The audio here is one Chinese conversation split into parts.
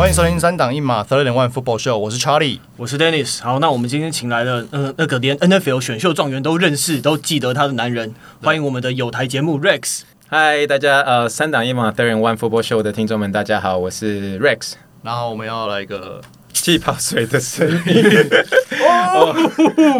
欢迎收听三档一码 Third and One Football Show，我是 Charlie，我是 Dennis。好，那我们今天请来了，呃，那个连 NFL 选秀状元都认识、都记得他的男人，欢迎我们的有台节目 Rex。嗨，大家，呃，三档一码 Third and One Football Show 的听众们，大家好，我是 Rex。然后我们要来一个。气泡水的声音 哦，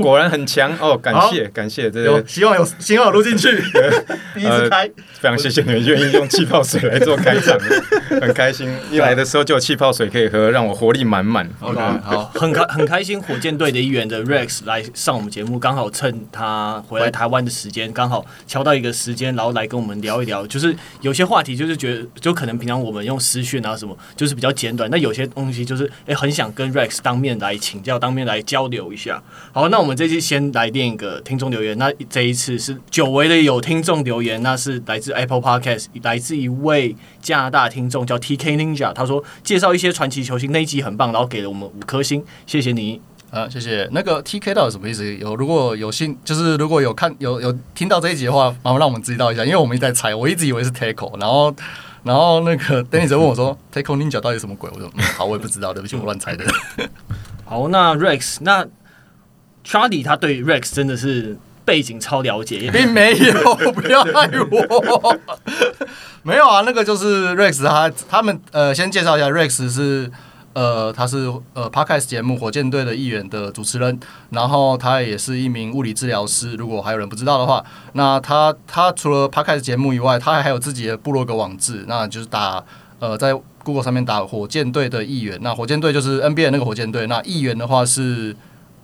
果然很强哦！感谢感谢，这个希望有希望有录进去。第一次开，呃，非常谢谢你们愿意用气泡水来做开场，很开心。一来的时候就有气泡水可以喝，让我活力满满。OK，好，很开很开心，火箭队的一员的 Rex 来上我们节目，刚好趁他回来台湾的时间，刚好敲到一个时间，然后来跟我们聊一聊。就是有些话题，就是觉得就可能平常我们用私讯啊什么，就是比较简短。那有些东西就是哎，很想。想跟 Rex 当面来请教，当面来交流一下。好，那我们这期先来念一个听众留言。那这一次是久违的有听众留言，那是来自 Apple Podcast，来自一位加拿大听众叫 TK Ninja。他说介绍一些传奇球星那一集很棒，然后给了我们五颗星，谢谢你。啊，谢谢。那个 TK 到底什么意思？有如果有幸，就是如果有看有有听到这一集的话，麻烦让我们知道一下，因为我们一直在猜，我一直以为是 Tackle，然后。然后那个 Danny 则问我说 “Take on Ninja 到底什么鬼？”我说：“嗯，好，我也不知道，对不起，我乱猜的。”好，那 Rex，那 Charlie 他对 Rex 真的是背景超了解，并没有，不要害我。没有啊，那个就是 Rex，他他们呃，先介绍一下，Rex 是。呃，他是呃 Podcast 节目《火箭队的一员》的主持人，然后他也是一名物理治疗师。如果还有人不知道的话，那他他除了 Podcast 节目以外，他还有自己的部落格网志，那就是打呃在 Google 上面打“火箭队的一员”。那火箭队就是 NBA 那个火箭队，那一员的话是。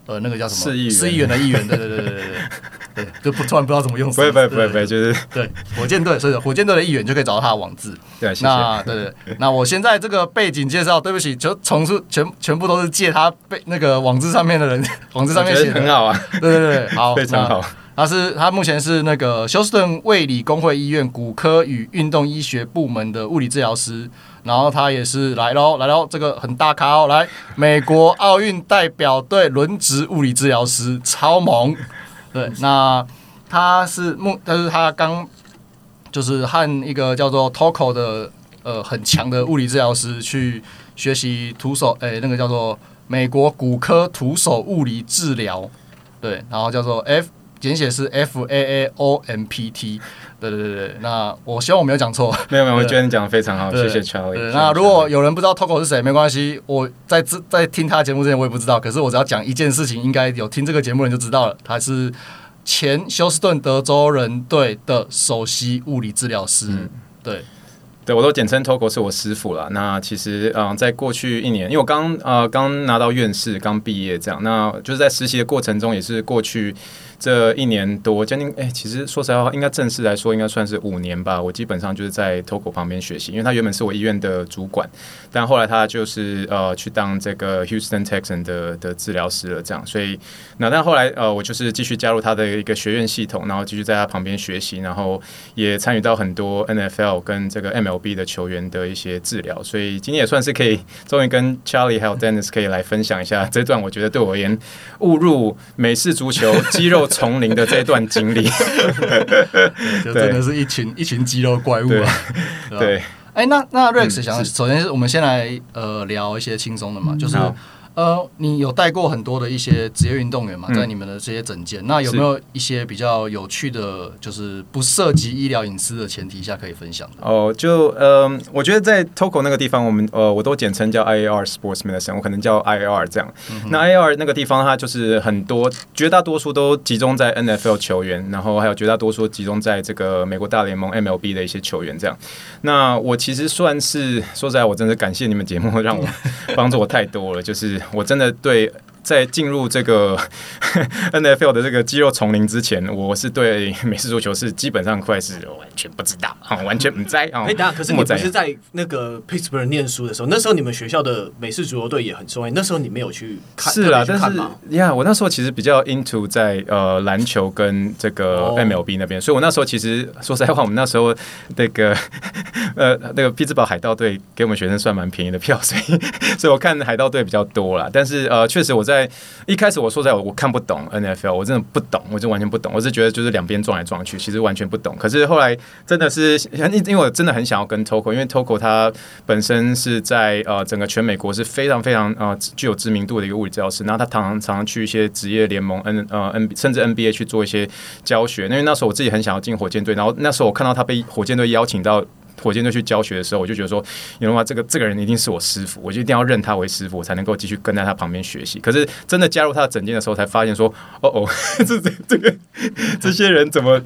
呃，那个叫什么？市议员的议员，对对对对对 对，就不突然不知道怎么用。不会不会不会不会，就是对火箭队，所以火箭队的议员就可以找到他的网志。对，谢谢。那对对，那我现在这个背景介绍，对不起，就重述全全部都是借他背那个网志上面的人，网志上面写的很好啊。对对对，好，非常好。他是他目前是那个休斯顿卫理公会医院骨科与运动医学部门的物理治疗师。然后他也是来喽，来喽，这个很大咖哦，来美国奥运代表队轮值物理治疗师，超猛。对，那他是目，但是他刚就是和一个叫做 Toko 的呃很强的物理治疗师去学习徒手，哎，那个叫做美国骨科徒手物理治疗，对，然后叫做 F。简写是 F A A O M P T，对对对对，那我希望我没有讲错，没有没有，我觉得你讲的非常好，谢谢 Charlie。那如果有人不知道 Toco 是谁，没关系，我在在听他节目之前我也不知道，可是我只要讲一件事情，应该有听这个节目的人就知道了，他是前休斯顿德州人队的首席物理治疗师，嗯、对。对，我都简称 Togo 是我师傅了。那其实，嗯、呃，在过去一年，因为我刚呃刚拿到院士，刚毕业这样，那就是在实习的过程中，也是过去。这一年多，将近哎，其实说实在话，应该正式来说，应该算是五年吧。我基本上就是在 Toko 旁边学习，因为他原本是我医院的主管，但后来他就是呃去当这个 Houston Texan 的的治疗师了，这样。所以那但后来呃，我就是继续加入他的一个学院系统，然后继续在他旁边学习，然后也参与到很多 NFL 跟这个 MLB 的球员的一些治疗。所以今天也算是可以终于跟 Charlie 还有 Dennis 可以来分享一下这段，我觉得对我而言误入美式足球 肌肉丛林的这段经历，就真的是一群一群肌肉怪物啊！对，哎、欸，那那 Rex 想，首先是我们先来呃聊一些轻松的嘛，就是。呃，你有带过很多的一些职业运动员嘛，在你们的这些整间，嗯，那有没有一些比较有趣的，就是不涉及医疗隐私的前提下可以分享的？哦，就呃，我觉得在 Toko 那个地方，我们呃，我都简称叫 IAR Sports Medicine，我可能叫 IAR 这样。嗯、那 IAR 那个地方，它就是很多，绝大多数都集中在 NFL 球员，然后还有绝大多数集中在这个美国大联盟 MLB 的一些球员这样。那我其实算是说实在，我真的感谢你们节目，让我帮助我太多了，就是。我真的对。在进入这个 NFL 的这个肌肉丛林之前，我是对 美式足球是基本上快是完全不知道啊，完全不在啊。哎，等下，可是你不是在那个 Pittsburgh 念书的时候，那时候你们学校的美式足球队也很受欢迎。那时候你没有去看？是啊，但是呀，我那时候其实比较 into 在呃篮球跟这个 MLB 那边，所以我那时候其实说实在话，我们那时候那个 呃那个匹兹堡海盗队给我们学生算蛮便宜的票，所以所以我看海盗队比较多啦。但是呃，确实我在在一开始我说在我我看不懂 NFL，我真的不懂，我就完全不懂。我是觉得就是两边撞来撞去，其实完全不懂。可是后来真的是因因为我真的很想要跟 Toko，因为 Toko 他本身是在呃整个全美国是非常非常呃具有知名度的一个物理治疗师，然后他常常常常去一些职业联盟 N 呃 N 甚至 NBA 去做一些教学。因为那时候我自己很想要进火箭队，然后那时候我看到他被火箭队邀请到。火箭队去教学的时候，我就觉得说，你知道吗？这个这个人一定是我师傅，我就一定要认他为师傅，我才能够继续跟在他旁边学习。可是真的加入他的整间的时候，才发现说，哦哦，这这这个这些人怎么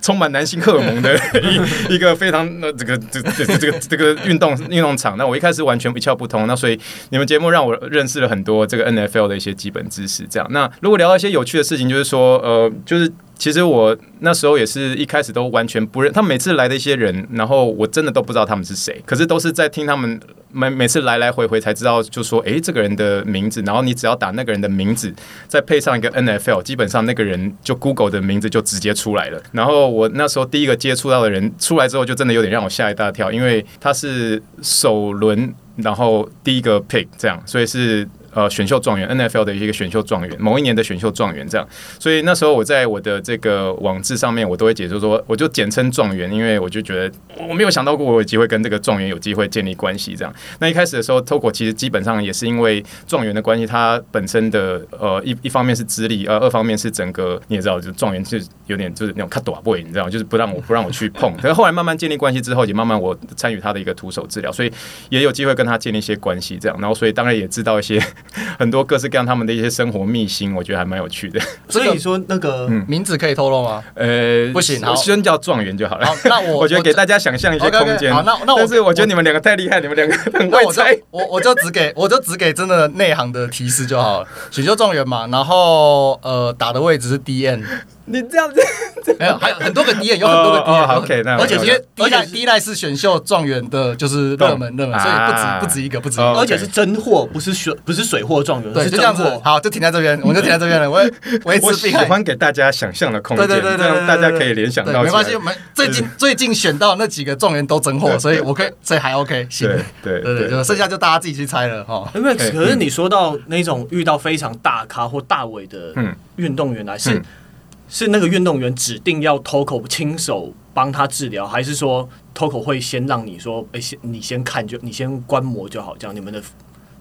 充满男性荷尔蒙的一 一个非常那这个这这这个这个运动运动场？那我一开始完全一窍不通。那所以你们节目让我认识了很多这个 NFL 的一些基本知识。这样，那如果聊到一些有趣的事情，就是说，呃，就是。其实我那时候也是一开始都完全不认他每次来的一些人，然后我真的都不知道他们是谁，可是都是在听他们每每次来来回回才知道，就说诶，这个人的名字，然后你只要打那个人的名字，再配上一个 NFL，基本上那个人就 Google 的名字就直接出来了。然后我那时候第一个接触到的人出来之后，就真的有点让我吓一大跳，因为他是首轮，然后第一个 pick 这样，所以是。呃，选秀状元，NFL 的一个选秀状元，某一年的选秀状元这样，所以那时候我在我的这个网志上面，我都会解说说，我就简称状元，因为我就觉得我没有想到过我有机会跟这个状元有机会建立关系这样。那一开始的时候，Toko 其实基本上也是因为状元的关系，他本身的呃一一方面是资历，呃二方面是整个你也知道，就状元是有点就是那种卡短位，你知道，就是不让我不让我去碰。可是后来慢慢建立关系之后，也慢慢我参与他的一个徒手治疗，所以也有机会跟他建立一些关系这样。然后所以当然也知道一些。很多各式各样他们的一些生活秘辛，我觉得还蛮有趣的。所以你说那个名字可以透露吗？呃，不行，我先叫状元就好了。那我 我觉得给大家想象一些空间。好，那那但是我觉得你们两个太厉害，你们两个很会猜。我我就只给我就只给真的内行的提示就好了。选秀状元嘛，然后呃打的位置是 DN。你这样子没有，还有很多个 DN，有很多个 DN，OK，那而且因为第一代第一代是选秀状元的，就是热门热门，所以不止不止一个，不止而且是真货，不是水不是水货状元，对，就这样子。好，就停在这边，我们就停在这边了。我我我喜欢给大家想象的空间，对对对对，大家可以联想到。没关系，我们最近最近选到那几个状元都真货，所以我可以，所以还 OK，行。对对对，就剩下就大家自己去猜了哈。因为可是你说到那种遇到非常大咖或大尾的运动员来是。是那个运动员指定要 Toko 亲手帮他治疗，还是说 Toko 会先让你说，哎，先你先看就你先观摩就好，这样你们的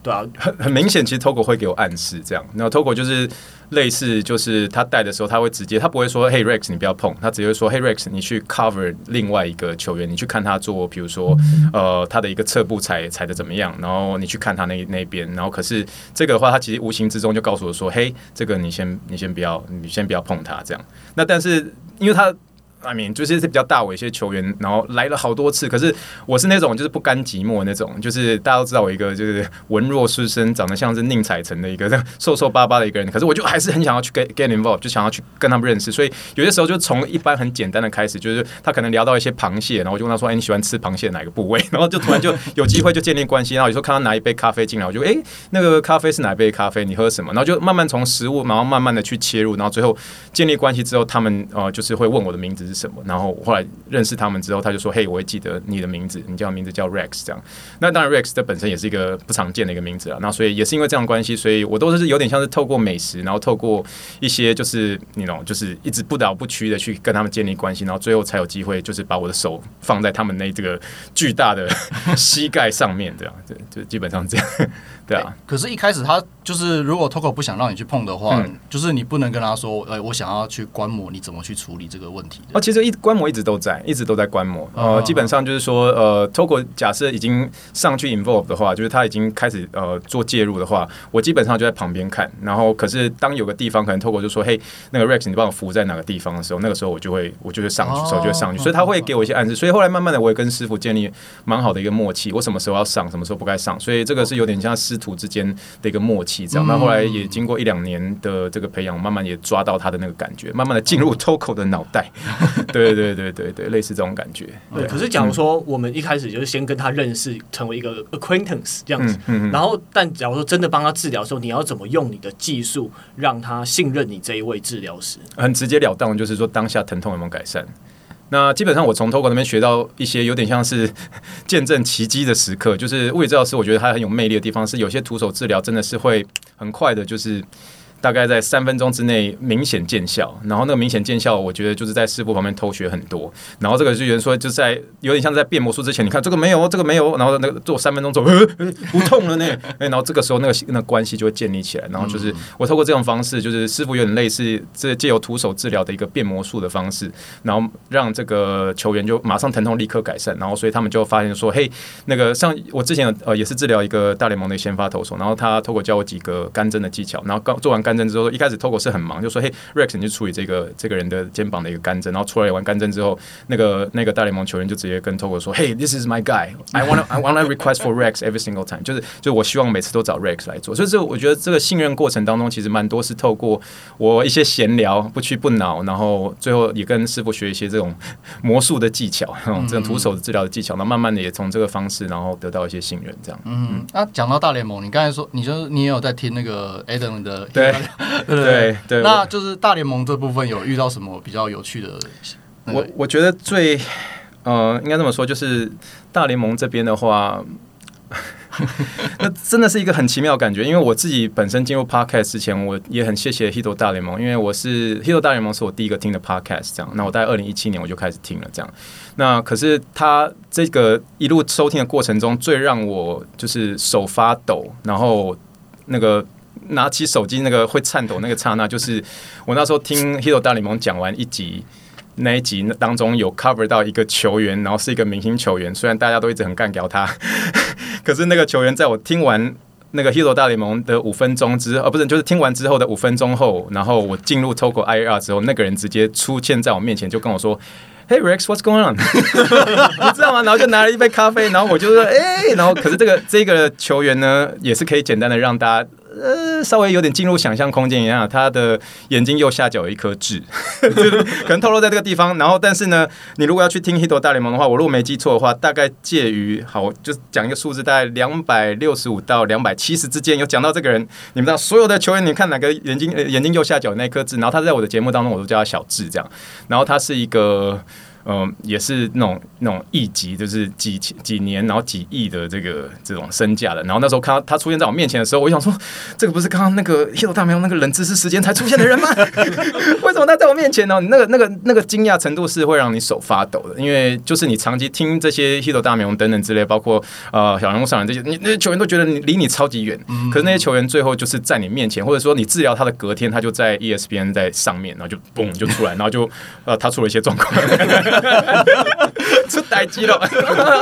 对啊，很很明显，其实 Togo 会给我暗示，这样，那 Togo 就是。类似就是他带的时候，他会直接，他不会说 “Hey Rex，你不要碰”，他直接说 “Hey Rex，你去 cover 另外一个球员，你去看他做，比如说呃他的一个侧步踩踩的怎么样，然后你去看他那那边，然后可是这个的话，他其实无形之中就告诉我说：“嘿，这个你先你先不要，你先不要碰他。”这样。那但是因为他。I mean, 就是比较大我一些球员，然后来了好多次。可是我是那种就是不甘寂寞那种，就是大家都知道我一个就是文弱书生，长得像是宁采臣的一个 瘦瘦巴巴的一个人。可是我就还是很想要去 get get involved，就想要去跟他们认识。所以有些时候就从一般很简单的开始，就是他可能聊到一些螃蟹，然后我就问他说：“哎，你喜欢吃螃蟹哪个部位？” 然后就突然就有机会就建立关系。然后有时候看他拿一杯咖啡进来，我就哎，那个咖啡是哪杯咖啡？你喝什么？然后就慢慢从食物，然后慢慢的去切入，然后最后建立关系之后，他们呃就是会问我的名字是什么，然后。后来认识他们之后，他就说：“嘿，我会记得你的名字，你叫名字叫 Rex 这样。那当然，Rex 这本身也是一个不常见的一个名字啊。那所以也是因为这样关系，所以我都是有点像是透过美食，然后透过一些就是那种就是一直不倒不屈的去跟他们建立关系，然后最后才有机会就是把我的手放在他们那这个巨大的膝盖上面，这样对，就基本上这样。对啊。可是，一开始他就是如果 Toco 不想让你去碰的话，嗯、就是你不能跟他说：‘哎，我想要去观摩你怎么去处理这个问题。’哦，其实一观摩一直都在，一直都在观摩。呃，基本上就是说，呃，Toko 假设已经上去 involve 的话，就是他已经开始呃做介入的话，我基本上就在旁边看。然后，可是当有个地方可能 Toko 就说：“嘿，那个 Rex，你帮我扶在哪个地方的时候，那个时候我就会我就会上去，手就会上去。所以他会给我一些暗示。所以后来慢慢的，我也跟师傅建立蛮好的一个默契。我什么时候要上，什么时候不该上。所以这个是有点像师徒之间的一个默契这样。那后来也经过一两年的这个培养，慢慢也抓到他的那个感觉，慢慢的进入 Toko 的脑袋。对对对对对，类似这种感觉。对，可是假如说我们一开始就是先跟他认识，成为一个 acquaintance 这样子，然后但假如说真的帮他治疗的时候，你要怎么用你的技术让他信任你这一位治疗师？很直截了当，就是说当下疼痛有没有改善？那基本上我从 Togo 那边学到一些有点像是 见证奇迹的时刻，就是物理治疗师，我觉得他很有魅力的地方是，有些徒手治疗真的是会很快的，就是。大概在三分钟之内明显见效，然后那个明显见效，我觉得就是在师傅旁边偷学很多。然后这个就有人说，就在有点像在变魔术之前，你看这个没有，这个没有，然后那个做三分钟走，不痛了呢。哎，然后这个时候那个那个关系就会建立起来。然后就是我透过这种方式，就是师傅有点类似这借由徒手治疗的一个变魔术的方式，然后让这个球员就马上疼痛立刻改善。然后所以他们就发现说，嘿，那个像我之前呃也是治疗一个大联盟的先发投手，然后他透过教我几个干针的技巧，然后刚做完干。干针之后，一开始 Togo 是很忙，就说：“嘿，Rex，你去处理这个这个人的肩膀的一个干针。”然后处理完干针之后，那个那个大联盟球员就直接跟 Togo 说：“嘿，This is my guy. I wanna I want to request for Rex every single time。”就是就我希望每次都找 Rex 来做。所以这我觉得这个信任过程当中，其实蛮多是透过我一些闲聊，不屈不挠，然后最后也跟师傅学一些这种魔术的技巧，这种徒手的治疗的技巧。那慢慢的也从这个方式，然后得到一些信任。这样，嗯，那讲到大联盟，你刚才说，你就你也有在听那个 Adam 的对。对对对，对，那就是大联盟这部分有遇到什么比较有趣的？我我觉得最呃，应该这么说，就是大联盟这边的话，那真的是一个很奇妙的感觉。因为我自己本身进入 Podcast 之前，我也很谢谢 Hito 大联盟，因为我是 Hito 大联盟是我第一个听的 Podcast，这样。那我在二零一七年我就开始听了，这样。那可是他这个一路收听的过程中，最让我就是手发抖，然后那个。拿起手机那个会颤抖那个刹那，就是我那时候听《Hero 大联盟》讲完一集，那一集当中有 cover 到一个球员，然后是一个明星球员，虽然大家都一直很干掉他，可是那个球员在我听完那个《Hero 大联盟》的五分钟之后，呃，不是，就是听完之后的五分钟后，然后我进入 Togo IR 之后，那个人直接出现在我面前，就跟我说。Hey Rex，what's going on？你知道吗？然后就拿了一杯咖啡，然后我就说，哎、然后可是这个这个球员呢，也是可以简单的让大家呃稍微有点进入想象空间一样，他的眼睛右下角有一颗痣，可能透露在这个地方。然后，但是呢，你如果要去听 Hit 大联盟的话，我如果没记错的话，大概介于好，就讲一个数字，大概两百六十五到两百七十之间，有讲到这个人。你们知道所有的球员，你看哪个眼睛呃眼睛右下角那颗痣？然后他在我的节目当中，我都叫他小痣这样。然后他是一个。嗯，也是那种那种亿级，就是几几年，然后几亿的这个这种身价的。然后那时候看到他出现在我面前的时候，我想说，这个不是刚刚那个 Hito 大联盟那个冷知识 时间才出现的人吗？为什么他在我面前呢？你那个那个那个惊讶程度是会让你手发抖的，因为就是你长期听这些 Hito 大联盟等等之类，包括呃小人物上人这些，你那些球员都觉得你离你超级远，可是那些球员最后就是在你面前，或者说你治疗他的隔天，他就在 ESPN 在上面，然后就嘣就出来，然后就呃他出了一些状况。出代机了，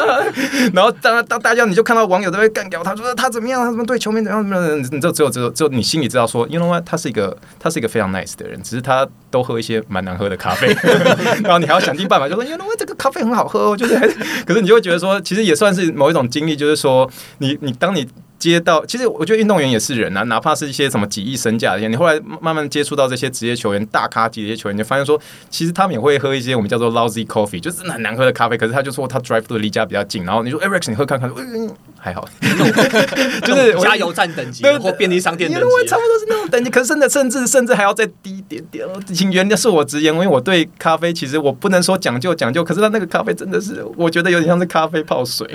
然后当当大家你就看到网友都会干掉他，说他怎么样，他怎么对球迷怎么样，怎么样，你就只有只有只有你心里知道说，you know what，他是一个他是一个非常 nice 的人，只是他都喝一些蛮难喝的咖啡，然后你还要想尽办法，就说 you know what，这个咖啡很好喝，就是，可是你就会觉得说，其实也算是某一种经历，就是说，你你当你。接到，其实我觉得运动员也是人啊，哪怕是一些什么几亿身价的，你后来慢慢接触到这些职业球员、大咖级的一些球员，你就发现说，其实他们也会喝一些我们叫做 lousy coffee，就是很难喝的咖啡。可是他就说他 drive 的离家比较近，然后你说 Eric，你喝看看，还好，就是加油站等级或便利商店等级，差不多是那种等级。可是真的甚至甚至还要再低一点点。请原谅是我直言，因为我对咖啡其实我不能说讲究讲究，可是它那个咖啡真的是我觉得有点像是咖啡泡水？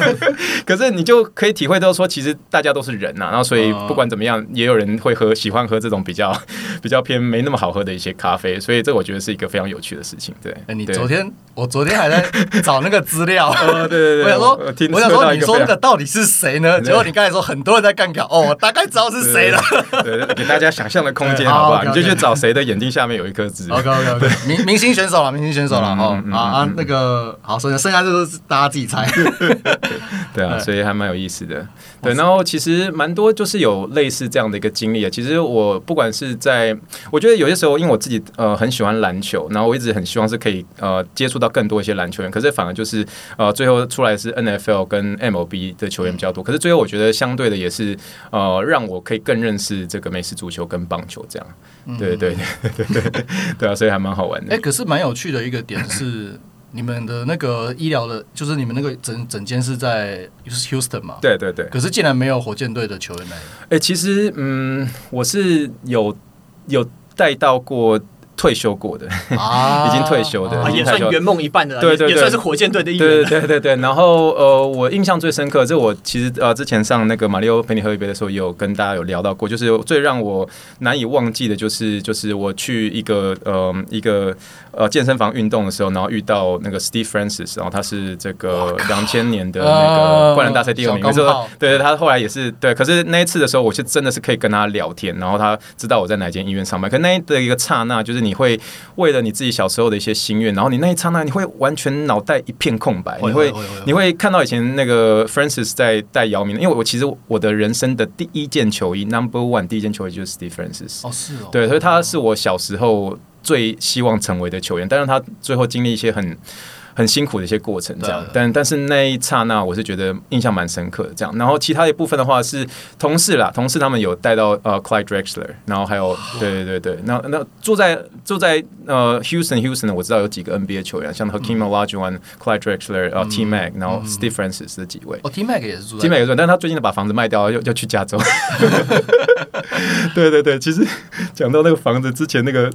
可是你就可以体会到说，其实大家都是。人呐、啊，然后所以不管怎么样，也有人会喝，喜欢喝这种比较 比较偏没那么好喝的一些咖啡，所以这我觉得是一个非常有趣的事情。对，欸、你昨天我昨天还在找那个资料，对对对，我想说，我，我想说，你说那个到底是谁呢？结果你刚才说很多人在干掉，哦，我大概知道是谁了。对，给大家想象的空间，好不好？你就去找谁的眼睛下面有一颗痣。OK OK OK，明明星选手了，明星选手了，哦啊啊，那个好，剩下剩下就是大家自己猜。对啊，所以还蛮有意思的。对，然后其实蛮多就是有类似这样的一个经历啊。其实我不管是在，我觉得有些时候，因为我自己呃很喜欢篮球，然后我一直很希望是可以呃接触到更多一些篮球员。可是反而就是呃最后出来是 NFL 跟 MLB 的球员比较多。可是最后我觉得相对的也是呃让我可以更认识这个美式足球跟棒球这样。对对对对对对，对啊，所以还蛮好玩的。哎，可是蛮有趣的一个点是。你们的那个医疗的，就是你们那个整整间是在就是 Houston 嘛？对对对。可是竟然没有火箭队的球员来。哎、欸，其实嗯，我是有有带到过退休过的，啊、已经退休的，啊、也算圆梦一半的，对对对，也算是火箭队的一员。对对对。对，然后呃，我印象最深刻，这我其实呃之前上那个马里欧陪你喝一杯的时候，也有跟大家有聊到过，就是最让我难以忘记的，就是就是我去一个呃一个呃健身房运动的时候，然后遇到那个 Steve Francis，然后他是这个两千年的那个灌篮大赛第二名，就是说对对，他后来也是对，可是那一次的时候，我是真的是可以跟他聊天，然后他知道我在哪间医院上班，可那一的一个刹那，就是你会为了你自己小时候的一些心愿，然后你那一刹那，你会完全脑袋一片空白，你会你会看到以前那个 Francis 在带姚明，因为我其实我的人生的第一件球衣 Number One 第一件球衣就是 Steve Francis，哦是哦，对，所以他是我小时候最希望成为的球员，但是他最后经历一些很。很辛苦的一些过程，这样，但但是那一刹那，我是觉得印象蛮深刻的。这样，然后其他一部分的话是同事啦，同事他们有带到呃 Clyde Drexler，然后还有对对对对，那那坐在坐在呃 Houston Houston 我知道有几个 NBA 球员，像 Hakeem Olajuwon、Clyde Drexler，然后 T Mac，然后 Steve Francis 这几位。哦，T Mac 也是住 T Mac 也是，但他最近的把房子卖掉，要要去加州。对对对，其实讲到那个房子之前那个。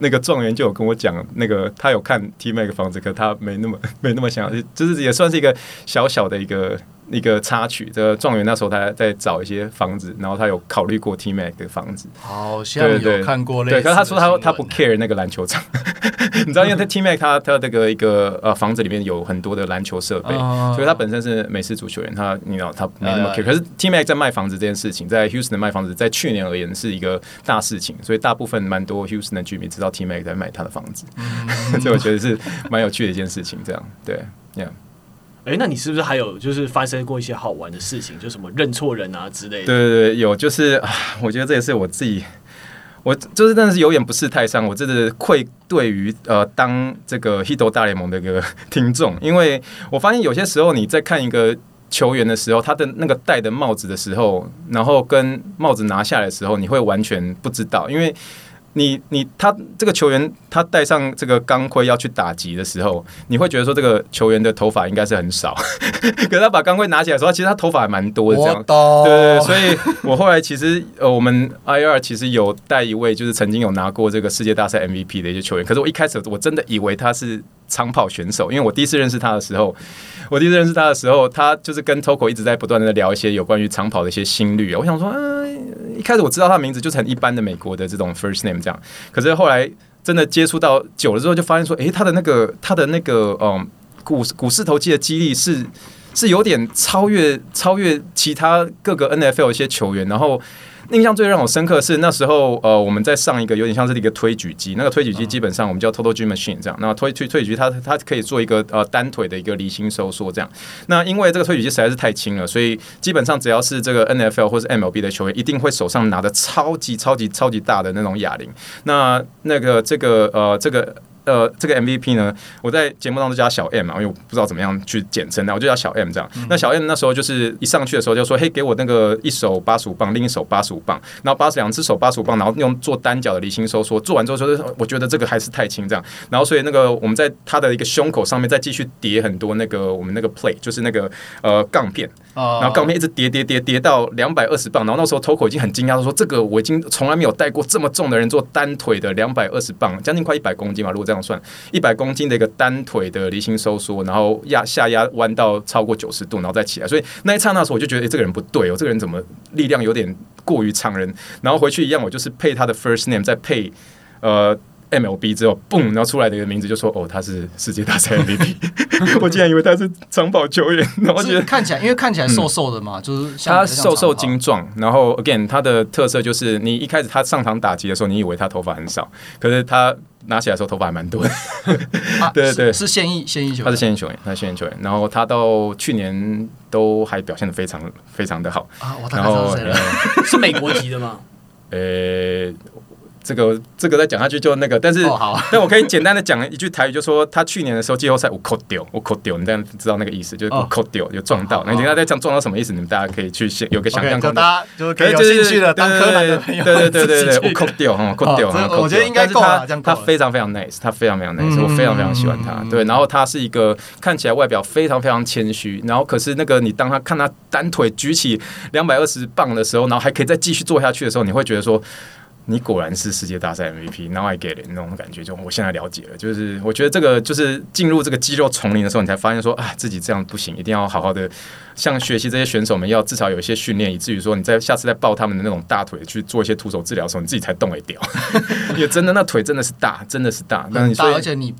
那个状元就有跟我讲，那个他有看 T Mac 房子，可他没那么没那么想，就是也算是一个小小的一个。一个插曲，这个状元那时候他在找一些房子，然后他有考虑过 T Mac 的房子，好像有看过类似。对，可是他说他他不 care 那个篮球场，你知道，因为 他 T Mac 他他这个一个呃房子里面有很多的篮球设备，嗯、所以他本身是美式足球员，他你知道他没那么 care。可是 T Mac 在卖房子这件事情，在 Houston 的卖房子，在去年而言是一个大事情，所以大部分蛮多 Houston 的居民知道 T Mac 在卖他的房子，嗯、所以我觉得是蛮有趣的一件事情。这样对，Yeah。哎，那你是不是还有就是发生过一些好玩的事情，就什么认错人啊之类的？对对对，有，就是啊，我觉得这也是我自己，我就是真的是有眼不识泰山，我真的愧对于呃当这个 h i t 大联盟的一个听众，因为我发现有些时候你在看一个球员的时候，他的那个戴的帽子的时候，然后跟帽子拿下来的时候，你会完全不知道，因为。你你他这个球员，他戴上这个钢盔要去打击的时候，你会觉得说这个球员的头发应该是很少，可是他把钢盔拿起来的时候，其实他头发还蛮多的这样。懂对所以我后来其实呃，我们 IR 其实有带一位就是曾经有拿过这个世界大赛 MVP 的一些球员，可是我一开始我真的以为他是长跑选手，因为我第一次认识他的时候，我第一次认识他的时候，他就是跟 Toko 一直在不断的聊一些有关于长跑的一些心率啊，我想说，嗯。一开始我知道他的名字就是很一般的美国的这种 first name 这样，可是后来真的接触到久了之后，就发现说，诶，他的那个他的那个嗯，股股四头肌的肌力是是有点超越超越其他各个 NFL 一些球员，然后。印象最让我深刻的是那时候，呃，我们在上一个有点像是一个推举机，那个推举机基本上我们叫 Total Gym Machine 这样。那推推推举机它它可以做一个呃单腿的一个离心收缩这样。那因为这个推举机实在是太轻了，所以基本上只要是这个 NFL 或是 MLB 的球员，一定会手上拿着超级超级超级大的那种哑铃。那那个这个呃这个。呃，这个 MVP 呢，我在节目当中叫小 M 嘛，因为我不知道怎么样去简称，那我就叫小 M 这样。嗯、那小 M 那时候就是一上去的时候就说：“嘿，给我那个一手八十五磅，另一手八十五磅，然后八十两只手八十五磅，然后用做单脚的离心收缩。做完之后说，我觉得这个还是太轻这样。然后所以那个我们在他的一个胸口上面再继续叠很多那个我们那个 plate，就是那个呃杠片，然后杠片一直叠叠叠叠到两百二十磅。然后那时候 Toko 已经很惊讶，他说：这个我已经从来没有带过这么重的人做单腿的两百二十磅，将近快一百公斤嘛，如果这样算一百。公斤的一个单腿的离心收缩，然后压下压弯到超过九十度，然后再起来。所以那一刹那时候，我就觉得，哎、这个人不对哦，这个人怎么力量有点过于常人？然后回去一样，我就是配他的 first name，再配呃 MLB 之后，嘣，然后出来的一个名字就说，哦，他是世界大赛 MVP。我竟然以为他是长跑球员，然后觉得看起来，因为看起来瘦瘦的嘛，嗯、就是他瘦瘦精壮。然后 again，他的特色就是，你一开始他上场打击的时候，你以为他头发很少，可是他。拿起来的时候头发还蛮多的，对对对，是现役现役球员，他是现役球员，他是现役球员。然后他到去年都还表现的非常非常的好啊。我大概知道谁了，是美国籍的吗？呃。这个这个再讲下去就那个，但是，但我可以简单的讲一句台语，就说他去年的时候季后赛我扣掉，我扣掉，你大家知道那个意思，就是我扣掉有撞到。那你看他在讲撞到什么意思？你们大家可以去想，有个想象空间。大家就可以有兴趣的当柯南的朋友，对对对对对，我扣掉哈，扣掉哈，我觉得应该够了。他非常非常 nice，他非常非常 nice，我非常非常喜欢他。对，然后他是一个看起来外表非常非常谦虚，然后可是那个你当他看他单腿举起两百二十磅的时候，然后还可以再继续做下去的时候，你会觉得说。你果然是世界大赛 MVP，Now I get it 那种感觉，就我现在了解了。就是我觉得这个就是进入这个肌肉丛林的时候，你才发现说啊，自己这样不行，一定要好好的像学习这些选手们，要至少有一些训练，以至于说你在下次再抱他们的那种大腿去做一些徒手治疗的时候，你自己才动得掉。也真的那腿真的是大，真的是大，那你说，而且你。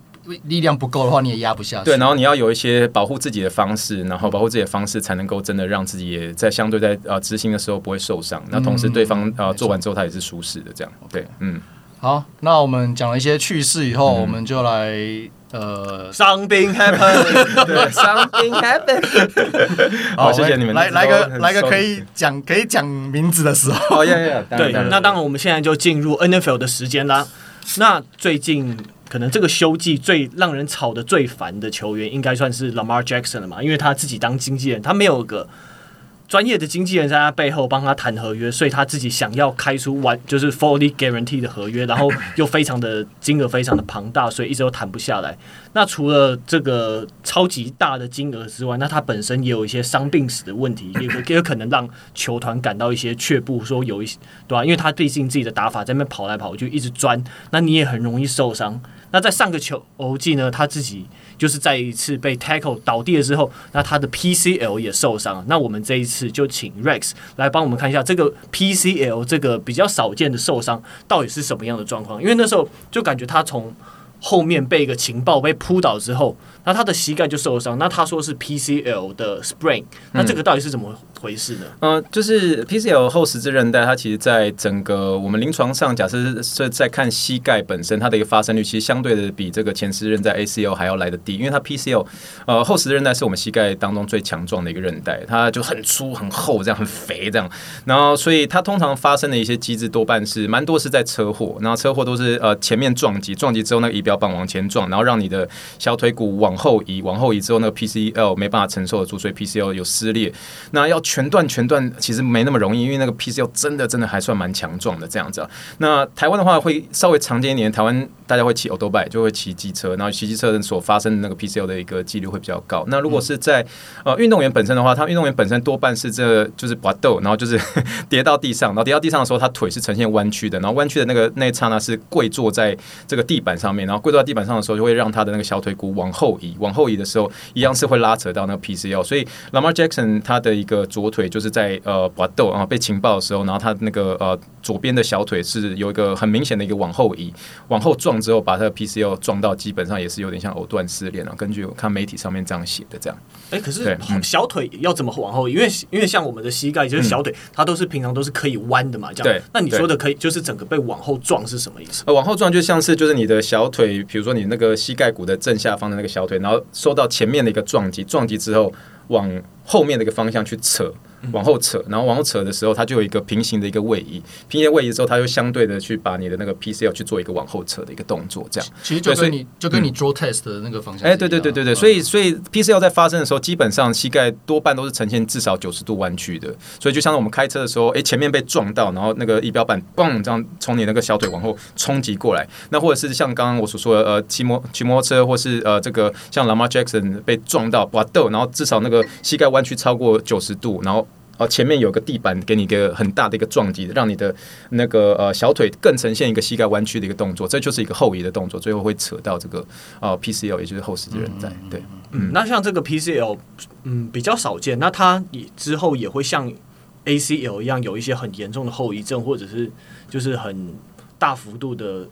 力量不够的话，你也压不下去。对，然后你要有一些保护自己的方式，然后保护自己的方式才能够真的让自己也在相对在呃执行的时候不会受伤。那同时对方呃做完之后他也是舒适的，这样对，嗯。好，那我们讲了一些趣事以后，我们就来呃，Something happened，对，Something happened。好，谢谢你们。来来个来个可以讲可以讲名字的时候。好，呀呀，对，那当然我们现在就进入 NFL 的时间啦。那最近。可能这个休季最让人吵得最烦的球员，应该算是 Lamar Jackson 了嘛？因为他自己当经纪人，他没有个专业的经纪人在他背后帮他谈合约，所以他自己想要开出完就是 fully guarantee 的合约，然后又非常的金额非常的庞大，所以一直都谈不下来。那除了这个超级大的金额之外，那他本身也有一些伤病史的问题，也也有可能让球团感到一些却步，说有一些对吧、因为他毕竟自己的打法在那边跑来跑去，一直钻，那你也很容易受伤。那在上个球季呢，他自己就是在一次被 tackle 倒地了之后，那他的 PCL 也受伤。那我们这一次就请 Rex 来帮我们看一下这个 PCL 这个比较少见的受伤到底是什么样的状况。因为那时候就感觉他从后面被一个情报被扑倒之后，那他的膝盖就受伤。那他说是 PCL 的 sprain，那这个到底是怎么回事呢？嗯、呃，就是 PCL 后十字韧带，它其实在整个我们临床上，假设是在看膝盖本身，它的一个发生率，其实相对的比这个前十字韧带 ACL 还要来的低，因为它 PCL 呃后十字韧带是我们膝盖当中最强壮的一个韧带，它就很粗很厚，这样很肥这样，然后所以它通常发生的一些机制多半是蛮多是在车祸，然后车祸都是呃前面撞击，撞击之后那个仪表板往前撞，然后让你的小腿骨往往后移，往后移之后那个 PCL 没办法承受得住，所以 PCL 有撕裂，那要。全断全断其实没那么容易，因为那个 PCL 真的真的还算蛮强壮的这样子啊。那台湾的话会稍微常见一点，台湾大家会骑欧兜拜，就会骑机车，然后骑机车人所发生的那个 PCL 的一个几率会比较高。那如果是在呃运动员本身的话，他运动员本身多半是这、就是搏斗，然后就是 跌到地上，然后跌到地上的时候，他腿是呈现弯曲的，然后弯曲的那个那一刹那是跪坐在这个地板上面，然后跪坐在地板上的时候，就会让他的那个小腿骨往后移，往后移的时候一样是会拉扯到那个 PCL。所以 Lamar Jackson 他的一个左腿就是在呃搏斗啊被情报的时候，然后他那个呃左边的小腿是有一个很明显的一个往后移，往后撞之后，把他的 PCL 撞到，基本上也是有点像藕断丝连了。根据我看媒体上面这样写的，这样。哎、欸，可是小腿要怎么往后移？因为因为像我们的膝盖就是小腿，它都是平常都是可以弯的嘛，这样。对。那你说的可以就是整个被往后撞是什么意思？呃，往后撞就像是就是你的小腿，比如说你那个膝盖骨的正下方的那个小对，然后受到前面的一个撞击，撞击之后往后面的一个方向去扯。往后扯，然后往后扯的时候，它就有一个平行的一个位移。平行的位移之后，它就相对的去把你的那个 PCL 去做一个往后扯的一个动作，这样。其实就跟你就跟你 draw test 的那个方向。哎，对对对对对，所以所以 PCL 在发生的时候，基本上膝盖多半都是呈现至少九十度弯曲的。所以就像我们开车的时候，哎，前面被撞到，然后那个仪表板嘣这样从你那个小腿往后冲击过来。那或者是像刚刚我所说的，呃，骑摩骑摩托车，或是呃这个像 Lamar Jackson 被撞到哇豆，然后至少那个膝盖弯曲超过九十度，然后。哦，前面有个地板给你一个很大的一个撞击，让你的那个呃小腿更呈现一个膝盖弯曲的一个动作，这就是一个后移的动作，最后会扯到这个呃 PCL，也就是后十字韧带。对，嗯，那像这个 PCL，嗯，比较少见，那它也之后也会像 ACL 一样有一些很严重的后遗症，或者是就是很大幅度的。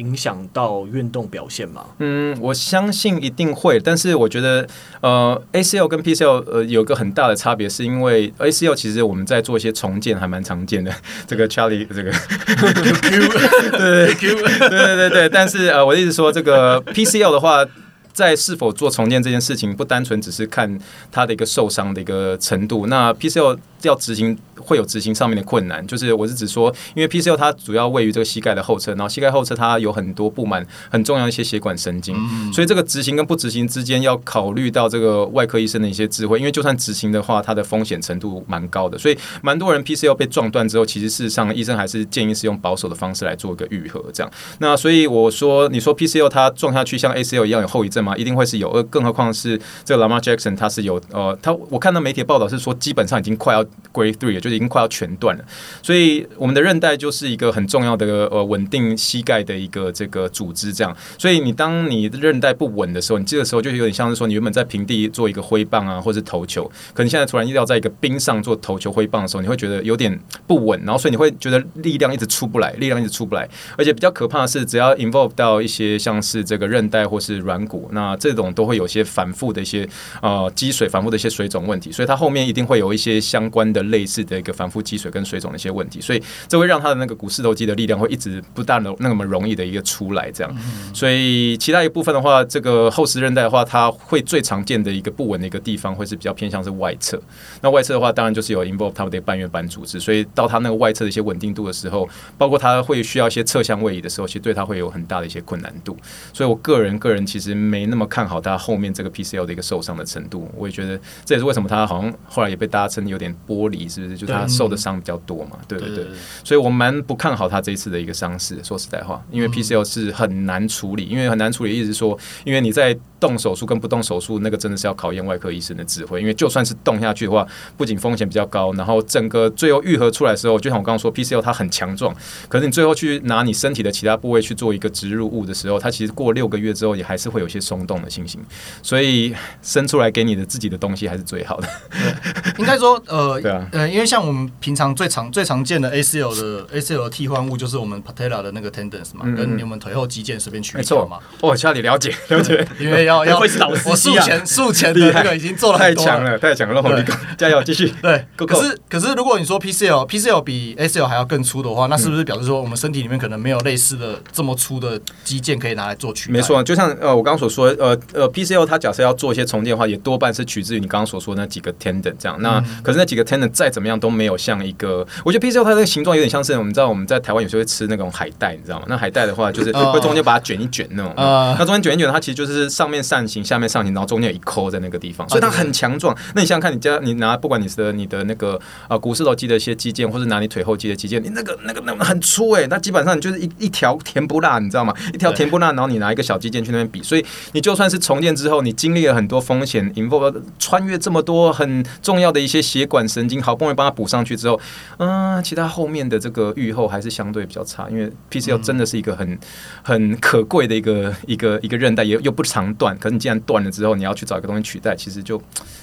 影响到运动表现吗？嗯，我相信一定会，但是我觉得，呃，ACL 跟 PCL 呃有个很大的差别，是因为 ACL 其实我们在做一些重建还蛮常见的。这个 Charlie 这个，对对对对对，但是呃，我的意思说，这个 PCL 的话。在是否做重建这件事情，不单纯只是看他的一个受伤的一个程度。那 PCL 要执行会有执行上面的困难，就是我是指说，因为 PCL 它主要位于这个膝盖的后侧，然后膝盖后侧它有很多布满很重要一些血管神经，所以这个执行跟不执行之间要考虑到这个外科医生的一些智慧。因为就算执行的话，它的风险程度蛮高的，所以蛮多人 PCL 被撞断之后，其实事实上医生还是建议是用保守的方式来做一个愈合。这样，那所以我说，你说 PCL 它撞下去像 ACL 一样有后遗症。嘛，一定会是有，而更何况是这个 Lamar Jackson，他是有呃，他我看到媒体报道是说，基本上已经快要 Grade Three，了就是已经快要全断了。所以我们的韧带就是一个很重要的呃稳定膝盖的一个这个组织，这样。所以你当你韧带不稳的时候，你这个时候就有点像是说，你原本在平地做一个挥棒啊，或者投球，可能现在突然要在一个冰上做投球挥棒的时候，你会觉得有点不稳，然后所以你会觉得力量一直出不来，力量一直出不来，而且比较可怕的是，只要 involve 到一些像是这个韧带或是软骨，那这种都会有些反复的一些呃积水、反复的一些水肿问题，所以它后面一定会有一些相关的类似的一个反复积水跟水肿的一些问题，所以这会让它的那个股四头肌的力量会一直不大的那么容易的一个出来，这样。所以其他一部分的话，这个后十韧带的话，它会最常见的一个不稳的一个地方，会是比较偏向是外侧。那外侧的话，当然就是有 involve 它的半月板组织，所以到它那个外侧的一些稳定度的时候，包括它会需要一些侧向位移的时候，其实对它会有很大的一些困难度。所以我个人个人其实没那么看好他后面这个 PCL 的一个受伤的程度。我也觉得这也是为什么他好像后来也被大家称有点玻璃，是不是？就是它受的伤比较多嘛？对对对。所以我蛮不看好他这一次的一个伤势。说实在话，因为 PCL 是很难处理，因为很难处理，意思是说，因为你在动手术跟不动手术，那个真的是要考验外科医生的智慧。因为就算是动下去的话，不仅风险比较高，然后整个最后愈合出来的时候，就像我刚刚说，PCL 它很强壮，可是你最后去拿你身体的其他部位去做一个植入物的时候，它其实过六个月之后也还是会有些松动的情形。所以生出来给你的自己的东西还是最好的。应该说，呃，对啊，呃，因为像我们平常最常最常见的 ACL 的 ACL 的替换物就是我们 patella 的那个 tendons 嘛，嗯嗯跟你们腿后肌腱随便取一条嘛。哦，下你了解了解，因为要要会是老司机啊，术前术前的这个已经做了太多了太强了，太强了，了加油继续。对，可是可是如果你说 PCL PCL 比 ACL 还要更粗的话，那是不是表示说我们身体里面可能没有类似的这么粗的肌腱可以拿来做取代？没错，就像呃我刚刚所说，呃呃 PCL 它假设要做一些重建的话，也多半是取自于你刚刚所说的那几个 tendon 这样。那、嗯、可是那几个 tendon 再怎么样都没有像一个，我觉得 PCL 它这个形状有点像是我们知道我们在台湾有时候会吃那种海带，你知道吗？那海带的话就是会中间把它卷一卷那种，呃、那中间卷一卷它其实就是上面扇形，下面上行，然后中间有一扣在那个地方，所以它很强壮。那你想想看，你家你拿不管你的你的那个呃股四头肌的一些肌腱，或是拿你腿后肌的肌腱，你那个那个那个很粗哎、欸，那基本上你就是一一条甜不辣，你知道吗？一条甜不辣，然后你拿一个小肌腱去那边比，所以你就算是重建之后，你经历了很多风险，involve 穿越这么多很重要的一些血管神经，好不容易帮它补上去之后，嗯、呃，其他后面的这个愈后还是相对比较差，因为 PCL 真的是一个很很可贵的一个一个一个韧带，也又不长断。可是你既然断了之后，你要去找一个东西取代，其实就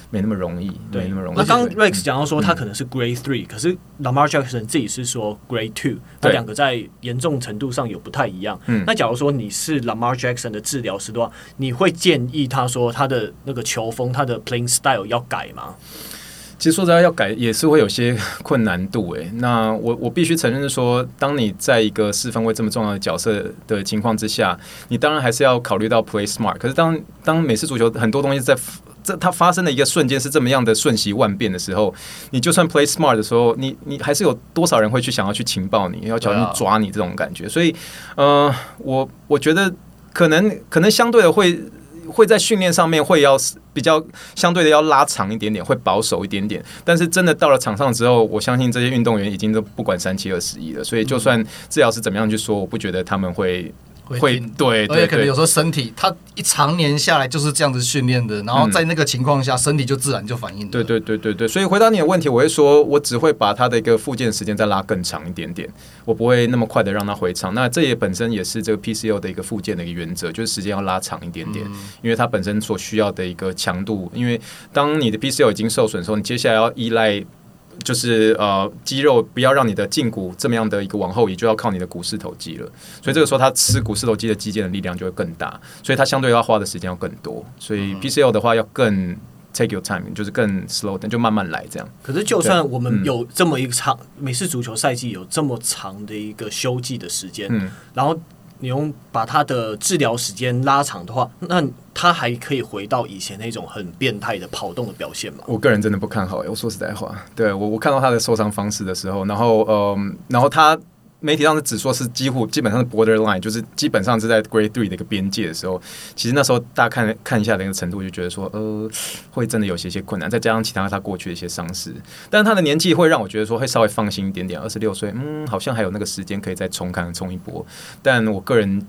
没那么容易，对没那么容易。那刚 Rex 讲到说他可能是 Grade Three，、嗯、可是 Lamar Jackson 自己是说 Grade Two，那两个在严重程度上有不太一样。嗯，那假如说你是 Lamar Jackson 的治疗师的话，你会建议他说他的那个球风、他的 playing style 要改吗？其实说实在要改也是会有些 困难度诶。那我我必须承认是说，当你在一个四分位这么重要的角色的情况之下，你当然还是要考虑到 play smart。可是当当美式足球很多东西在这它发生的一个瞬间是这么样的瞬息万变的时候，你就算 play smart 的时候，你你还是有多少人会去想要去情报你，要想要去抓你这种感觉。所以，呃，我我觉得可能可能相对的会。会在训练上面会要比较相对的要拉长一点点，会保守一点点。但是真的到了场上之后，我相信这些运动员已经都不管三七二十一了。所以就算治疗师怎么样去说，我不觉得他们会。会对，对，而且可能有时候身体他一常年下来就是这样子训练的，然后在那个情况下，身体就自然就反应。对对对对对，所以回答你的问题，我会说，我只会把他的一个复健时间再拉更长一点点，我不会那么快的让他回场。那这也本身也是这个 PCL 的一个复健的一个原则，就是时间要拉长一点点，因为它本身所需要的一个强度，因为当你的 PCL 已经受损的时候，你接下来要依赖。就是呃，肌肉不要让你的胫骨这么样的一个往后移，就要靠你的股四头肌了。所以这个时候，它吃股四头肌的肌腱的力量就会更大，所以它相对要花的时间要更多。所以 PCL 的话要更 take your time，就是更 slow，就慢慢来这样。可是就算我们有这么一个长美式足球赛季有这么长的一个休季的时间，嗯，然后。你用把他的治疗时间拉长的话，那他还可以回到以前那种很变态的跑动的表现吗？我个人真的不看好。我说实在话，对我我看到他的受伤方式的时候，然后嗯，然后他。媒体上是只说是几乎基本上是 borderline，就是基本上是在 grade three 的一个边界的时候，其实那时候大家看看一下那个程度，就觉得说，呃，会真的有些些困难，再加上其他他过去的一些伤势，但是他的年纪会让我觉得说会稍微放心一点点，二十六岁，嗯，好像还有那个时间可以再冲看冲一波，但我个人。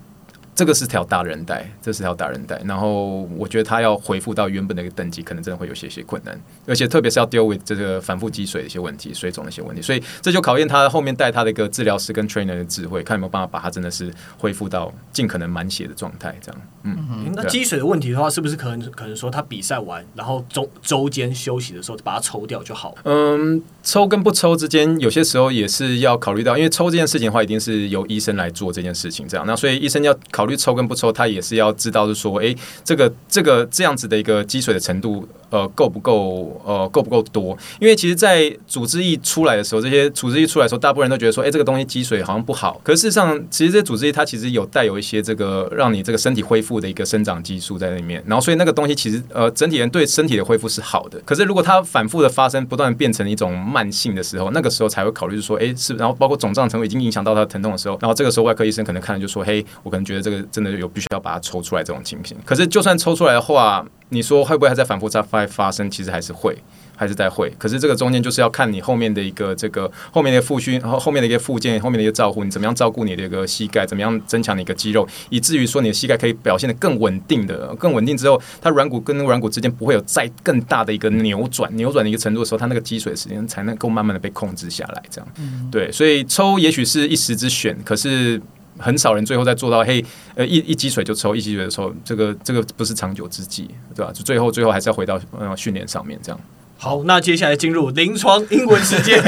这个是条大韧带，这是条大韧带。然后我觉得他要恢复到原本的一个等级，可能真的会有些些困难，而且特别是要 deal with 这个反复积水的一些问题、水肿的一些问题。所以这就考验他后面带他的一个治疗师跟 trainer 的智慧，看有没有办法把他真的是恢复到尽可能满血的状态。这样，嗯，嗯那积水的问题的话，是不是可能可能说他比赛完，然后周周间休息的时候把它抽掉就好？嗯，抽跟不抽之间，有些时候也是要考虑到，因为抽这件事情的话，一定是由医生来做这件事情。这样，那所以医生要考虑抽跟不抽，他也是要知道，是说，诶，这个这个这样子的一个积水的程度。呃，够不够？呃，够不够多？因为其实，在组织液出来的时候，这些组织液出来的时候，大部分人都觉得说，哎，这个东西积水好像不好。可是事实上，其实这些组织液它其实有带有一些这个让你这个身体恢复的一个生长激素在里面。然后，所以那个东西其实呃，整体人对身体的恢复是好的。可是，如果它反复的发生，不断变成一种慢性的时候，那个时候才会考虑说，哎，是。然后，包括肿胀程度已经影响到它的疼痛的时候，然后这个时候外科医生可能看了就说，嘿，我可能觉得这个真的有必须要把它抽出来这种情形。可是，就算抽出来的话，你说会不会还在反复再发发生？其实还是会，还是在会。可是这个中间就是要看你后面的一个这个后面的复训，然后后面的一个复健，后面的一个照护，你怎么样照顾你的一个膝盖，怎么样增强你一个肌肉，以至于说你的膝盖可以表现得更稳定的，更稳定之后，它软骨跟软骨之间不会有再更大的一个扭转，扭转的一个程度的时候，它那个积水时间才能够慢慢的被控制下来。这样，对，所以抽也许是一时之选，可是。很少人最后再做到，嘿，呃，一一积水就抽，一积水就抽，这个这个不是长久之计，对吧？就最后最后还是要回到呃训练上面这样。好，那接下来进入临床英文时间，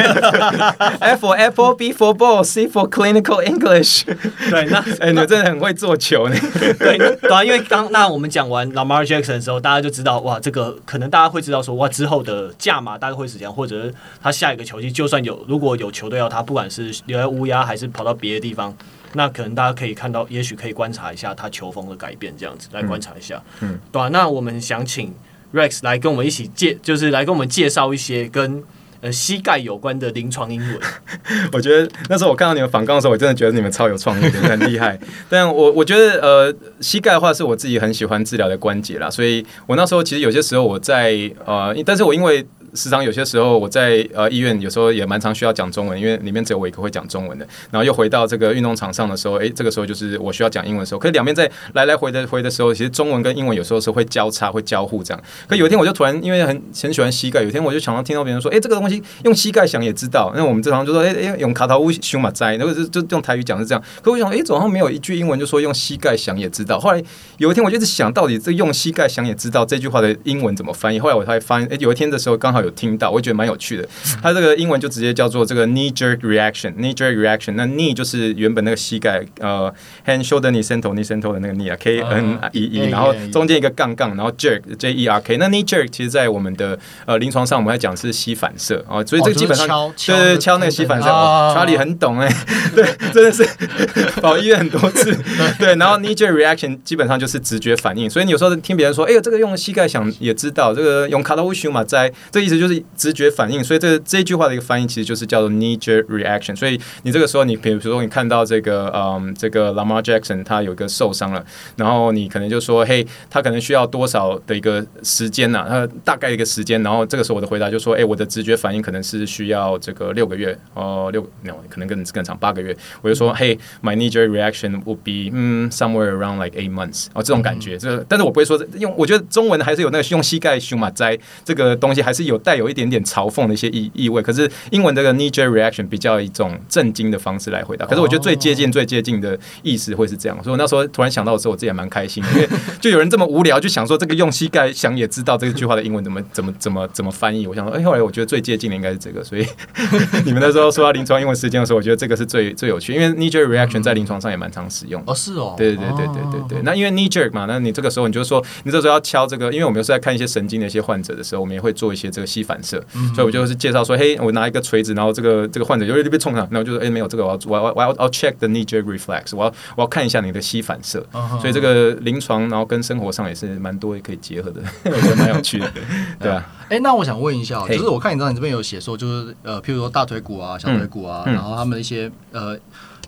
F for apple, B for ball, C for clinical English。对，那 哎、欸，你真的很会做球呢。对，对啊，因为刚那我们讲完 Lamar Jackson 的时候，大家就知道哇，这个可能大家会知道说哇，之后的价码大概会是怎样，或者他下一个球季就算有如果有球队要他，不管是留在乌鸦还是跑到别的地方。那可能大家可以看到，也许可以观察一下他球风的改变，这样子来观察一下。嗯，嗯对啊，那我们想请 Rex 来跟我们一起介，就是来跟我们介绍一些跟呃膝盖有关的临床英文。我觉得那时候我看到你们访纲的时候，我真的觉得你们超有创意的，很厉害。但我我觉得呃，膝盖的话是我自己很喜欢治疗的关节啦，所以我那时候其实有些时候我在呃，但是我因为。时常有些时候我在呃医院，有时候也蛮常需要讲中文，因为里面只有我一个会讲中文的。然后又回到这个运动场上的时候，诶，这个时候就是我需要讲英文的时候。可是两边在来来回的回的时候，其实中文跟英文有时候是会交叉、会交互这样。可有一天我就突然因为很很喜欢膝盖，有一天我就想到听到别人说，诶，这个东西用膝盖想也知道。那我们经常就说，诶诶，用卡塔乌修马哉，那个就就用台语讲是这样。可我想，诶，总好像没有一句英文就说用膝盖想也知道。后来有一天我就一直想到底这用膝盖想也知道这句话的英文怎么翻译。后来我才发现，诶，有一天的时候刚好有听到，我觉得。蛮有趣的，它这个英文就直接叫做这个 knee jerk reaction，knee jerk reaction。那 knee 就是原本那个膝盖，呃，hand shoulder knee center knee center 的那个 knee 啊，K N E E，然后中间一个杠杠，然后 jerk J E R K。那 knee jerk 其实，在我们的呃临床上，我们会讲是膝反射啊，所以这个基本上就是敲那个膝反射。查理很懂哎，对，真的是 跑医院很多次。对，然后 knee jerk reaction 基本上就是直觉反应，所以你有时候听别人说，哎呦，这个用膝盖想也知道，这个用卡塔乌修马哉，这个意思就是直觉。反应，所以这这句话的一个翻译其实就是叫做 knee jerk reaction。所以你这个时候，你比如说你看到这个，嗯，这个 Lamar Jackson 他有一个受伤了，然后你可能就说，嘿，他可能需要多少的一个时间呢？他大概一个时间，然后这个时候我的回答就说，哎，我的直觉反应可能是需要这个六个月，哦，六，no, 可能更更长八个月。我就说，嘿，my knee jerk reaction would be 嗯 somewhere around like eight months。哦，这种感觉，这但是我不会说用，我觉得中文还是有那个用膝盖胸马哉这个东西，还是有带有一点点嘲讽的一些意意味，可是英文这个 knee jerk reaction 比较一种震惊的方式来回答。可是我觉得最接近、最接近的意思会是这样。所以我那时候突然想到的时候，我自己也蛮开心，因为 就有人这么无聊，就想说这个用膝盖想也知道这句话的英文怎么 怎么怎么怎么翻译。我想说，哎，后来我觉得最接近的应该是这个。所以 你们那时候说到临床英文时间的时候，我觉得这个是最最有趣，因为 knee jerk reaction 在临床上也蛮常使用。哦，是哦，对对对对对对对。那因为 knee jerk 嘛，那你这个时候你就说，你这时候要敲这个，因为我们有时候在看一些神经的一些患者的时候，我们也会做一些这个膝反射，所以我就是介绍。说嘿，我拿一个锤子，然后这个这个患者就被冲上，然后就说哎，没有这个，我要我要我要我要 check the knee jerk reflex，我要我要看一下你的吸反射。所以这个临床，然后跟生活上也是蛮多可以结合的，我觉得 蛮有趣的，对吧？哎，那我想问一下，就是我看你知道你这边有写说，就是呃，譬如说大腿骨啊、小腿骨啊，然后他们一些呃。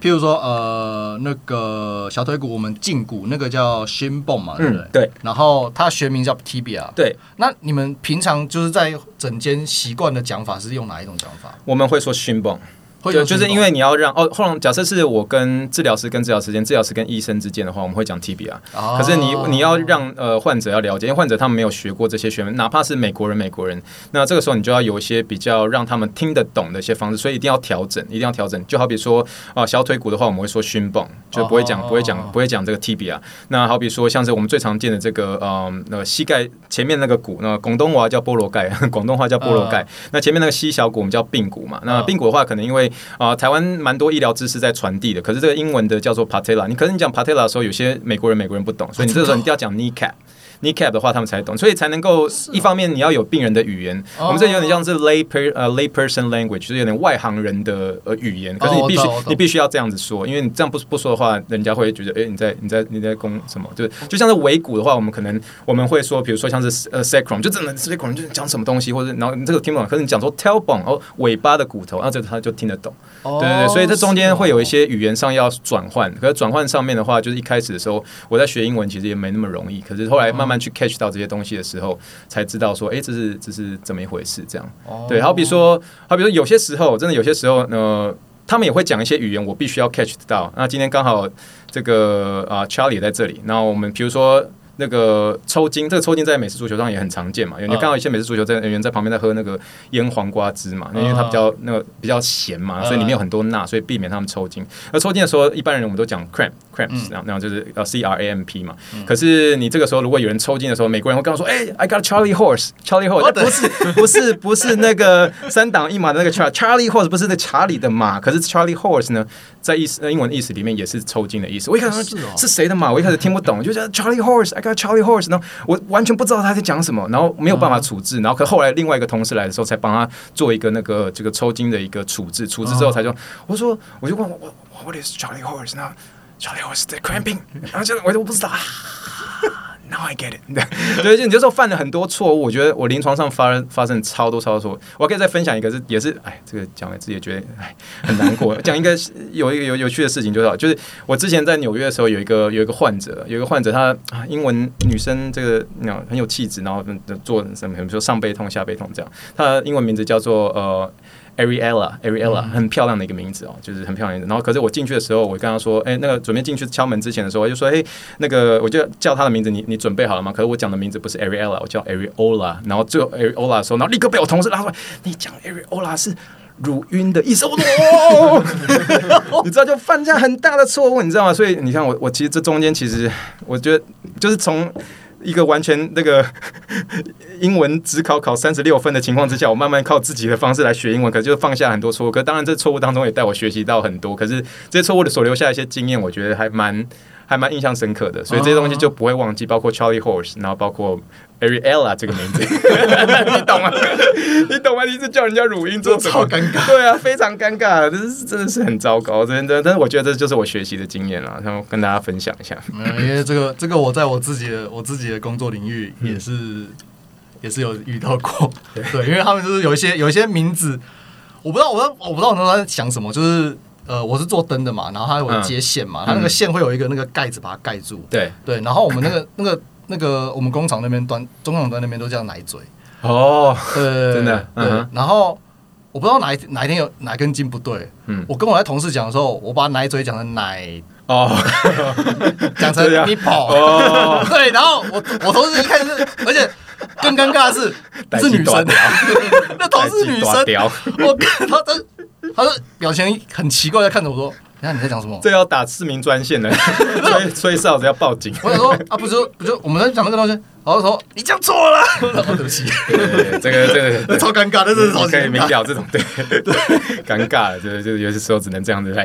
譬如说，呃，那个小腿骨，我们胫骨那个叫 shin bone 嘛，对不对？对。然后它学名叫 tibia。对。那你们平常就是在整间习惯的讲法是用哪一种讲法？我们会说 shin bone。对，就是因为你要让哦，后来假设是我跟治疗师跟治疗师之间，治疗师跟医生之间的话，我们会讲 tibia。可是你你要让呃患者要了解，因为患者他们没有学过这些学问，哪怕是美国人美国人，那这个时候你就要有一些比较让他们听得懂的一些方式，所以一定要调整，一定要调整。就好比说啊、呃，小腿骨的话，我们会说 shin bone，就不会讲不会讲不会讲这个 tibia。那好比说像是我们最常见的这个呃那个膝盖前面那个骨，那广东话叫菠萝盖，广东话叫菠萝盖。那前面那个膝小骨我们叫髌骨嘛。那髌骨的话，可能因为啊、呃，台湾蛮多医疗知识在传递的，可是这个英文的叫做 patella。你可是你讲 patella 的时候，有些美国人美国人不懂，所以你这个时候你一定要讲 kneecap。Kneecap 的话，他们才懂，所以才能够一方面你要有病人的语言，哦、我们这有点像是 lay per 呃 lay person language，就是有点外行人的呃语言。可是你必须、哦、你必须要这样子说，因为你这样不不说的话，人家会觉得哎、欸、你在你在你在攻什么？就是就像是尾骨的话，我们可能我们会说，比如说像是呃 sacrum，就真的 sacrum 就是讲什么东西，或者然后你这个听不懂，可是你讲说 tailbone 哦尾巴的骨头，然后这个他就听得懂。哦、对对对，所以这中间会有一些语言上要转换，可是转换上面的话，就是一开始的时候我在学英文其实也没那么容易，可是后来慢慢去 catch 到这些。东西的时候才知道说，哎，这是这是怎么一回事？这样，oh. 对，好比说，好比说，有些时候真的有些时候，呃，他们也会讲一些语言，我必须要 catch 得到。那今天刚好这个啊，Charlie 也在这里，那我们比如说。那个抽筋，这个抽筋在美式足球上也很常见嘛。有你看到一些美式足球在人员在旁边在喝那个腌黄瓜汁嘛，因为它比较那个比较咸嘛，所以里面有很多钠，所以避免他们抽筋。而抽筋的时候，一般人我们都讲 cramp cramps，然后然后就是呃 C R A M P 嘛。可是你这个时候如果有人抽筋的时候，美国人会跟我说：“哎，I got Charlie horse，Charlie horse。”不是不是 不是那个三档一码的那个 Charlie horse，不是那查理的马。可是 Charlie horse 呢，在意思英文意思里面也是抽筋的意思。我一开始说是谁的马，我一开始听不懂，就叫 Charlie Horse，I got Charlie Horse，然后我完全不知道他在讲什么，然后没有办法处置，然后可后来另外一个同事来的时候，才帮他做一个那个这个抽筋的一个处置，处置之后才说，我说我就问我我 What is Charlie Horse？然后 Charlie Horse the cramping，然后就我都不知道。Now I get it 对，就你就说犯了很多错误，我觉得我临床上发发生超多超多错误。我可以再分享一个，是也是，哎，这个讲了自己也觉得哎很难过。讲一个有一个有有趣的事情，就是就是我之前在纽约的时候，有一个有一个患者，有一个患者，他英文女生，这个那很有气质，然后做什么，比如说上背痛、下背痛这样。他的英文名字叫做呃。Ariella，Ariella，很漂亮的一个名字哦，就是很漂亮的。然后，可是我进去的时候，我跟他说：“哎，那个准备进去敲门之前的时候，我就说：哎，那个我就叫他的名字，你你准备好了吗？”可是我讲的名字不是 Ariella，我叫 Ariola。然后最后 Ariola 的时候，然后立刻被我同事拉出来：“你讲 Ariola 是乳晕的意思。”我说：“ 你知道就犯下很大的错误，你知道吗？”所以你看我，我其实这中间其实我觉得就是从。一个完全那个英文只考考三十六分的情况之下，我慢慢靠自己的方式来学英文，可是就放下很多错误。可当然，这错误当中也带我学习到很多。可是这些错误的所留下一些经验，我觉得还蛮还蛮印象深刻的。所以这些东西就不会忘记，包括 Charlie Horse，然后包括。Ariella 这个名字，你懂吗？你懂吗？你一直叫人家乳音做什么？超尴尬。对啊，非常尴尬，这是真的是很糟糕，真的。但是我觉得这就是我学习的经验了，然后跟大家分享一下。嗯，因为这个这个我在我自己的我自己的工作领域也是、嗯、也是有遇到过。对，因为他们就是有一些有一些名字，我不知道，我我不知道我在想什么，就是呃，我是做灯的嘛，然后它有接线嘛，它、嗯、那个线会有一个那个盖子把它盖住。对对，然后我们那个那个。那个我们工厂那边端中厂端那边都叫奶嘴。哦，对，真的对。嗯、然后我不知道哪一哪一天有哪根筋不对，嗯，我跟我在同事讲的时候，我把奶嘴讲成奶哦，讲成 nipple 哦，对。然后我我同事一看是，而且更尴尬的是是女生，那同事女生，我看他他他的表情很奇怪，的看着我说。那你在讲什么？这要打市民专线的，吹吹哨子要报警。我想说啊，不是不就我们在讲那个东西，然后说你讲错了，对不起。这个这个 超尴尬的，这是超可以明了这种对对尴尬的，就是就是有些时候只能这样子来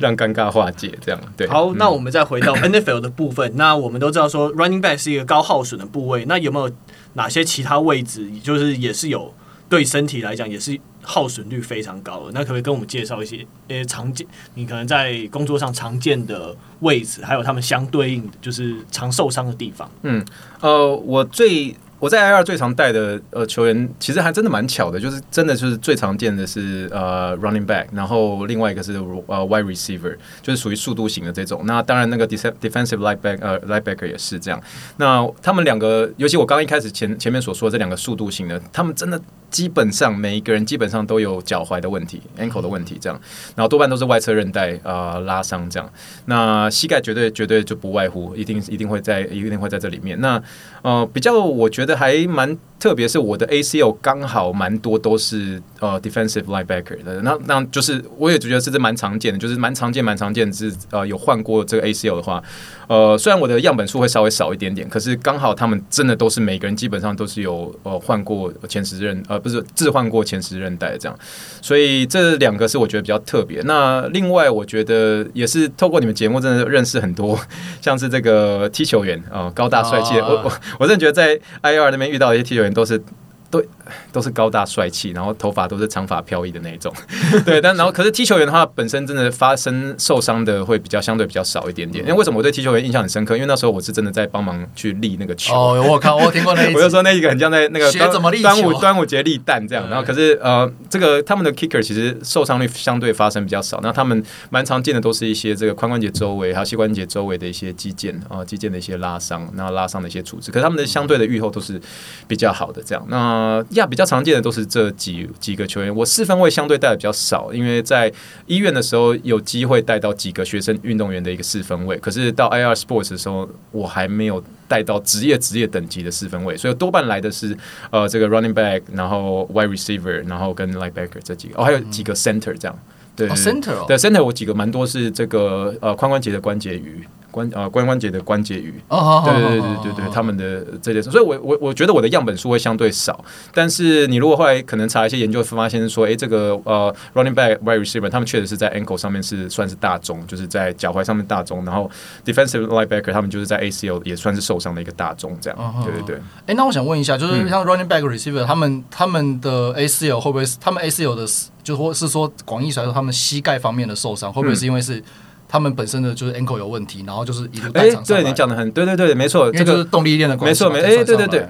让尴尬化解，这样对。好，那我们再回到 NFL 的部分。那我们都知道说 running back 是一个高耗损的部位，那有没有哪些其他位置，就是也是有对身体来讲也是？耗损率非常高，那可不可以跟我们介绍一些呃常见，你可能在工作上常见的位置，还有他们相对应的就是常受伤的地方？嗯，呃，我最。我在 IR 最常带的呃球员，其实还真的蛮巧的，就是真的就是最常见的是呃 running back，然后另外一个是呃 wide receiver，就是属于速度型的这种。那当然那个 defensive linebacker 呃 linebacker 也是这样。那他们两个，尤其我刚刚一开始前前面所说的这两个速度型的，他们真的基本上每一个人基本上都有脚踝的问题，ankle 的问题这样，然后多半都是外侧韧带啊拉伤这样。那膝盖绝对绝对就不外乎，一定一定会在一定会在这里面。那呃比较我觉得还蛮特别，是我的 ACL 刚好蛮多都是呃 defensive linebacker 的，那那就是我也觉得是这蛮常见的，就是蛮常见蛮常见是呃有换过这个 ACL 的话，呃虽然我的样本数会稍微少一点点，可是刚好他们真的都是每个人基本上都是有呃换过前十韧呃。不是置换过前十韧带这样，所以这两个是我觉得比较特别。那另外，我觉得也是透过你们节目，真的认识很多，像是这个踢球员啊、呃，高大帅气。我我我真的觉得在 IR 那边遇到一些踢球员都是。对，都是高大帅气，然后头发都是长发飘逸的那种。对，但然后可是踢球员的话，本身真的发生受伤的会比较相对比较少一点点。因为为什么我对踢球员印象很深刻？因为那时候我是真的在帮忙去立那个球。哦，我靠我听过那一，我就说那一个很像在那个学怎么立，端午端午节立蛋这样。然后可是呃，这个他们的 kicker 其实受伤率相对发生比较少。那他们蛮常见的都是一些这个髋关节周围还有膝关节周围的一些肌腱啊，肌腱的一些拉伤，然后拉伤的一些处置。可是他们的相对的愈后都是比较好的这样。那亚比较常。见的都是这几几个球员，我四分位相对带的比较少，因为在医院的时候有机会带到几个学生运动员的一个四分位，可是到 IR Sports 的时候，我还没有带到职业职业等级的四分位，所以多半来的是呃这个 running back，然后 wide receiver，然后跟 linebacker 这几个，哦还有几个 center 这样，对、哦、center 哦对 center 我几个蛮多是这个呃髋关节的关节鱼。关呃关关节的关节鱼，哦，对对对对对对，他们的这件事，所以我我我觉得我的样本数会相对少，但是你如果后来可能查一些研究，发现说，哎，这个呃 running back wide receiver，他们确实是在 ankle 上面是算是大中，就是在脚踝上面大中，然后 defensive linebacker 他们就是在 ACL 也算是受伤的一个大中，这样，对对对。哎，那我想问一下，就是像 running back receiver，他们他们的 ACL 会不会是他们 ACL 的，就或是说广义来说，他们膝盖方面的受伤，会不会是因为是？他们本身的就是 ankle 有问题，然后就是一路带上。对，你讲的很对，对，对，没错，这个是动力链的关系。没错，没哎，对对对。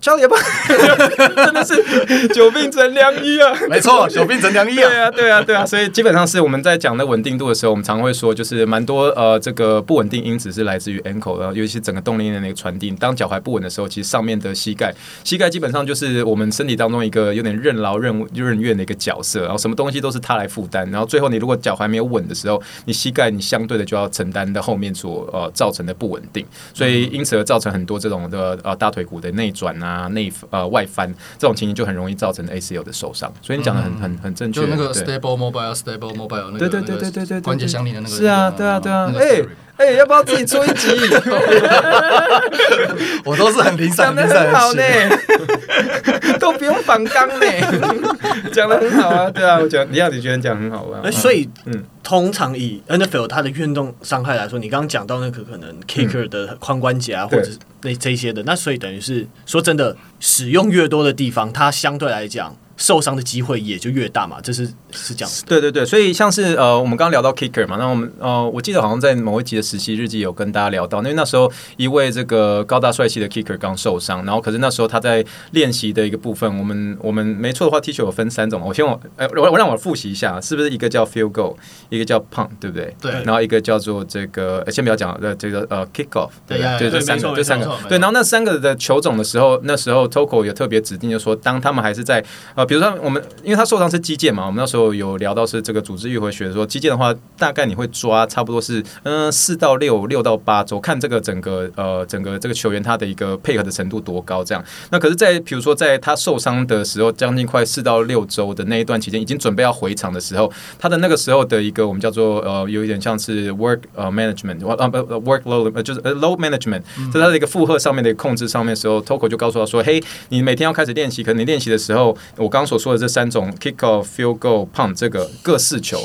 教练吧，真的是久病成良医啊！没错，久病成良医啊！对啊，对啊，对啊，所以基本上是我们在讲的稳定度的时候，我们常会说，就是蛮多呃，这个不稳定因子是来自于 ankle，然后尤其是整个动力链的那个传递。当脚踝不稳的时候，其实上面的膝盖，膝盖基本上就是我们身体当中一个有点任劳任任怨的一个角色，然后什么东西都是它来负担，然后最后你如果脚踝没有稳的时候，你膝盖你相对的就要承担的后面所呃造成的不稳定，所以因此而造成很多这种的呃大腿骨的内转啊。啊，内呃外翻这种情形就很容易造成 ACL 的受伤，所以你讲的很很很正确。就那个 stable mobile stable mobile 那个对对对对对对关节相连的那个。是啊，对啊，对啊。哎哎，要不要自己出一集？我都是很平常，讲的很好呢，都不用反刚呢，讲的很好啊。对啊，我讲李亚，你觉得讲很好啊？所以嗯。通常以 NFL 它的运动伤害来说，你刚刚讲到那个可能 kicker 的髋关节啊，嗯、或者是那这些的，那所以等于是说真的，使用越多的地方，它相对来讲。受伤的机会也就越大嘛，这是是这样子。对对对，所以像是呃，我们刚刚聊到 kicker 嘛，那我们呃，我记得好像在某一集的实习日记有跟大家聊到，因为那时候一位这个高大帅气的 kicker 刚受伤，然后可是那时候他在练习的一个部分，我们我们没错的话，踢球有分三种，我先我呃我我让我复习一下，是不是一个叫 field goal，一个叫 punt，对不对？对。然后一个叫做这个先不要讲呃这个呃 kick off，对对对，这三个这三个对，然后那三个的球种的时候，那时候 Toko 有特别指定就说，当他们还是在呃比如说我们。因为他受伤是肌腱嘛，我们那时候有聊到是这个组织愈合学说肌腱的话，大概你会抓差不多是嗯四到六六到八周，看这个整个呃整个这个球员他的一个配合的程度多高这样。那可是，在比如说在他受伤的时候，将近快四到六周的那一段期间，已经准备要回场的时候，他的那个时候的一个我们叫做呃有一点像是 work 呃 management 呃不 work load 就是 load management，在他的一个负荷上面的控制上面的时候，Toko 就告诉他说，嘿，你每天要开始练习，可能你练习的时候，我刚所说的这三种 kick off field goal punt 这个各四球，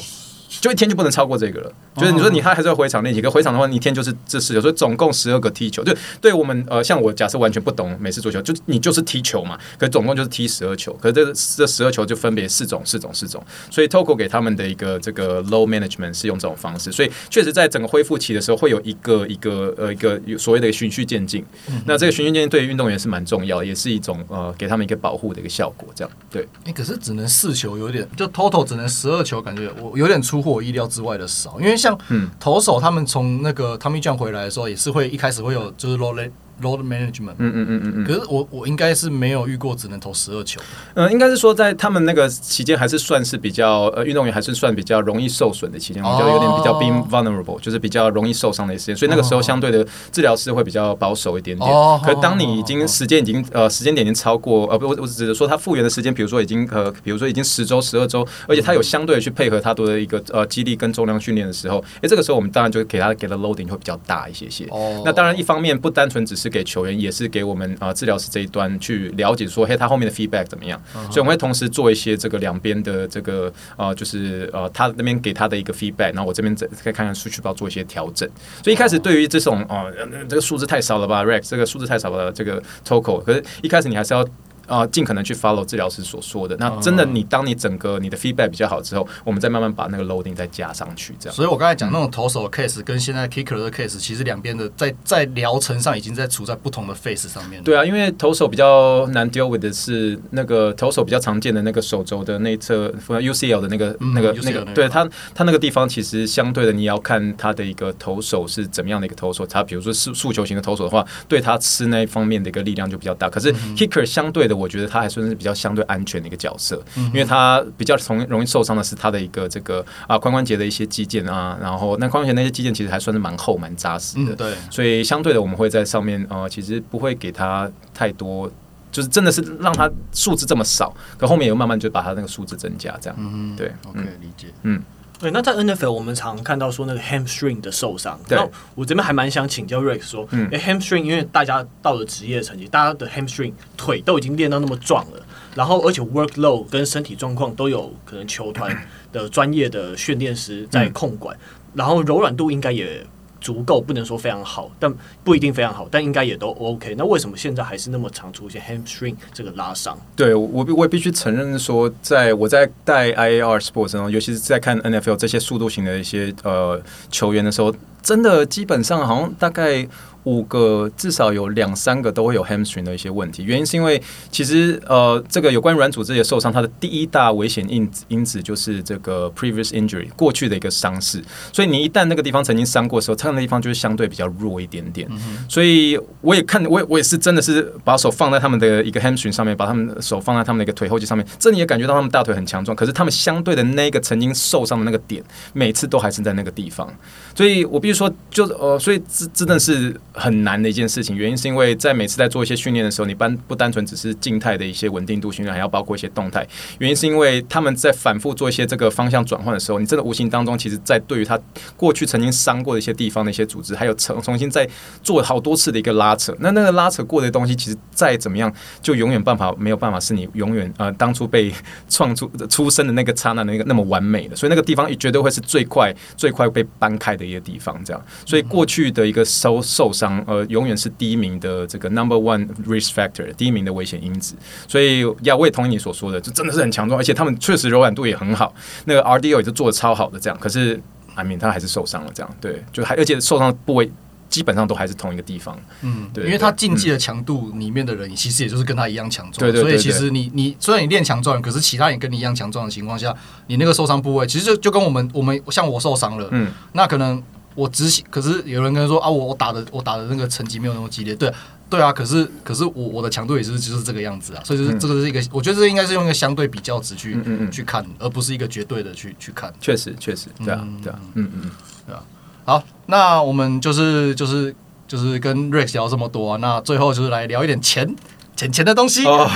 就一天就不能超过这个了。就是你说你他还是要回场练习，可回场的话，你一天就是这四球，所以总共十二个踢球。就对我们呃，像我假设完全不懂美式足球，就你就是踢球嘛，可总共就是踢十二球，可是这这十二球就分别四种、四种、四种。所以 Toko 给他们的一个这个 load management 是用这种方式，所以确实在整个恢复期的时候会有一个一个呃一个所谓的循序渐进。嗯、那这个循序渐进对于运动员是蛮重要的，也是一种呃给他们一个保护的一个效果。这样对。哎、欸，可是只能四球有点，就 total 只能十二球，感觉我有点出乎我意料之外的少，因为像嗯投手。他们从那个 Tommy John 回来的时候，也是会一开始会有就是 load load management。嗯嗯嗯嗯嗯。可是我我应该是没有遇过只能投十二球。嗯，应该是说在他们那个期间还是算是比较呃运动员还是算比较容易受损的期间，比较有点比较 being vulnerable，就是比较容易受伤的时间，所以那个时候相对的治疗师会比较保守一点点。可是当你已经时间已经呃时间点已经超过呃不我我只是说他复原的时间，比如说已经呃比如说已经十周十二周，而且他有相对的去配合他多的一个呃肌力跟重量训练的时候，哎，这个时候我们当然就给他给的 loading 会比较大一些些。哦。那当然一方面不单纯只是给球员，也是给我们啊治疗师这一端去了解说，嘿，他后面的 feedback 怎么样？所以我们会同时做一些这个两边的这个呃就是呃他那边给他的一个 feedback，然后我这边再再看看数据包做一些调整。所以一开始对于这种哦这个数字太少了吧，Rex 这个数字太少了，这个 Toco，可是一开始你还是要。啊，尽可能去 follow 治疗师所说的。那真的，你当你整个你的 feedback 比较好之后，我们再慢慢把那个 loading 再加上去，这样。所以我刚才讲那种投手的 case 跟现在 kicker 的 case，其实两边的在在疗程上已经在处在不同的 phase 上面。对啊，因为投手比较难 deal with 的是那个投手比较常见的那个手肘的内侧 UCL 的那个那个那个，对他他那个地方其实相对的，你要看他的一个投手是怎么样的一个投手。他比如说是速球型的投手的话，对他吃那一方面的一个力量就比较大。可是 kicker 相对的，我觉得他还算是。比较相对安全的一个角色，因为他比较从容易受伤的是他的一个这个啊髋关节的一些肌腱啊，然后那髋关节那些肌腱其实还算是蛮厚蛮扎实的，对，所以相对的我们会在上面呃，其实不会给他太多，就是真的是让他数字这么少，可后面也慢慢就把他那个数字增加，这样，嗯，对，OK，理解，嗯。对，那在 NFL 我们常看到说那个 hamstring 的受伤，那我这边还蛮想请教 Rex 说，哎、嗯、hamstring 因为大家到了职业成绩，大家的 hamstring 腿都已经练到那么壮了，然后而且 workload 跟身体状况都有可能球团的专业的训练师在控管，嗯、然后柔软度应该也。足够不能说非常好，但不一定非常好，但应该也都 OK。那为什么现在还是那么常出现 hamstring 这个拉伤？对我，我也必须承认说，在我在带 IAR Sports 中，尤其是在看 NFL 这些速度型的一些呃球员的时候，真的基本上好像大概。五个至少有两三个都会有 hamstring 的一些问题，原因是因为其实呃这个有关软组织的受伤，它的第一大危险因因子就是这个 previous injury 过去的一个伤势，所以你一旦那个地方曾经伤过的时候，它那个地方就是相对比较弱一点点。嗯、所以我也看我也我也是真的是把手放在他们的一个 hamstring 上面，把他们的手放在他们的一个腿后肌上面，这里也感觉到他们大腿很强壮，可是他们相对的那个曾经受伤的那个点，每次都还是在那个地方，所以我必须说，就是呃，所以真真的是。很难的一件事情，原因是因为在每次在做一些训练的时候，你单不单纯只是静态的一些稳定度训练，还要包括一些动态。原因是因为他们在反复做一些这个方向转换的时候，你真的无形当中，其实在对于他过去曾经伤过的一些地方的一些组织，还有重重新再做好多次的一个拉扯。那那个拉扯过的东西，其实再怎么样，就永远办法没有办法是你永远呃当初被创出出生的那个刹那那个那么完美的，所以那个地方也绝对会是最快最快被搬开的一个地方。这样，所以过去的一个收受伤。呃，永远是第一名的这个 number one risk factor，第一名的危险因子。所以，呀，我也同意你所说的，就真的是很强壮，而且他们确实柔软度也很好。那个 RDO 也是做的超好的，这样。可是，I mean，他还是受伤了，这样。对，就还而且受伤部位基本上都还是同一个地方。嗯，对，因为他竞技的强度里面的人，其实也就是跟他一样强壮。对对，所以其实你你虽然你练强壮，可是其他人跟你一样强壮的情况下，你那个受伤部位，其实就就跟我们我们像我受伤了，嗯，那可能。我执行，可是有人跟他说啊，我我打的我打的那个成绩没有那么激烈，对对啊，可是可是我我的强度也是就是这个样子啊，所以就是这个是一个，嗯、我觉得这应该是用一个相对比较值去嗯嗯嗯。去看，而不是一个绝对的去去看。确实确实，对啊对啊，嗯嗯。对啊。好，那我们就是就是就是跟 Rex 聊这么多啊，那最后就是来聊一点钱钱钱的东西。哦、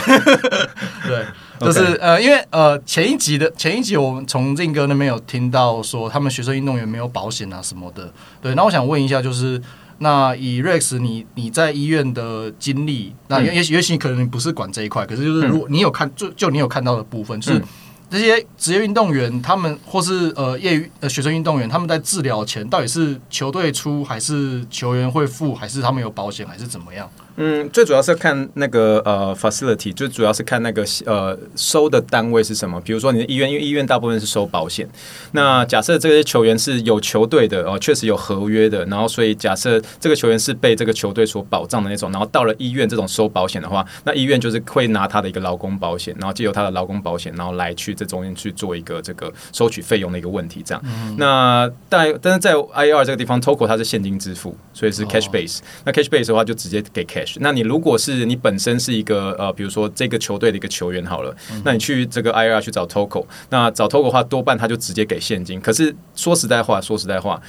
对。就是呃，因为呃，前一集的前一集，我们从 Zing 哥那边有听到说，他们学生运动员没有保险啊什么的。对，那我想问一下，就是那以 Rex 你你在医院的经历，那也许也许可能你不是管这一块，可是就是如果你有看，就就你有看到的部分，就是这些职业运动员，他们或是呃业余呃学生运动员，他们在治疗前到底是球队出，还是球员会付，还是他们有保险，还是怎么样？嗯，最主要是看那个呃 facility，最主要是看那个呃收的单位是什么。比如说你的医院，因为医院大部分是收保险。那假设这些球员是有球队的哦，确实有合约的。然后所以假设这个球员是被这个球队所保障的那种，然后到了医院这种收保险的话，那医院就是会拿他的一个劳工保险，然后借由他的劳工保险，然后来去这这中间去做一个这个收取费用的一个问题。这样，嗯、那但但是在 IAR 这个地方，Toco 它是现金支付，所以是 cash base、哦。那 cash base 的话就直接给 cash。那你如果是你本身是一个呃，比如说这个球队的一个球员好了，嗯、那你去这个 IAR 去找 Toco，那找 Toco 的话多半他就直接给现金。可是说实在话，说实在话。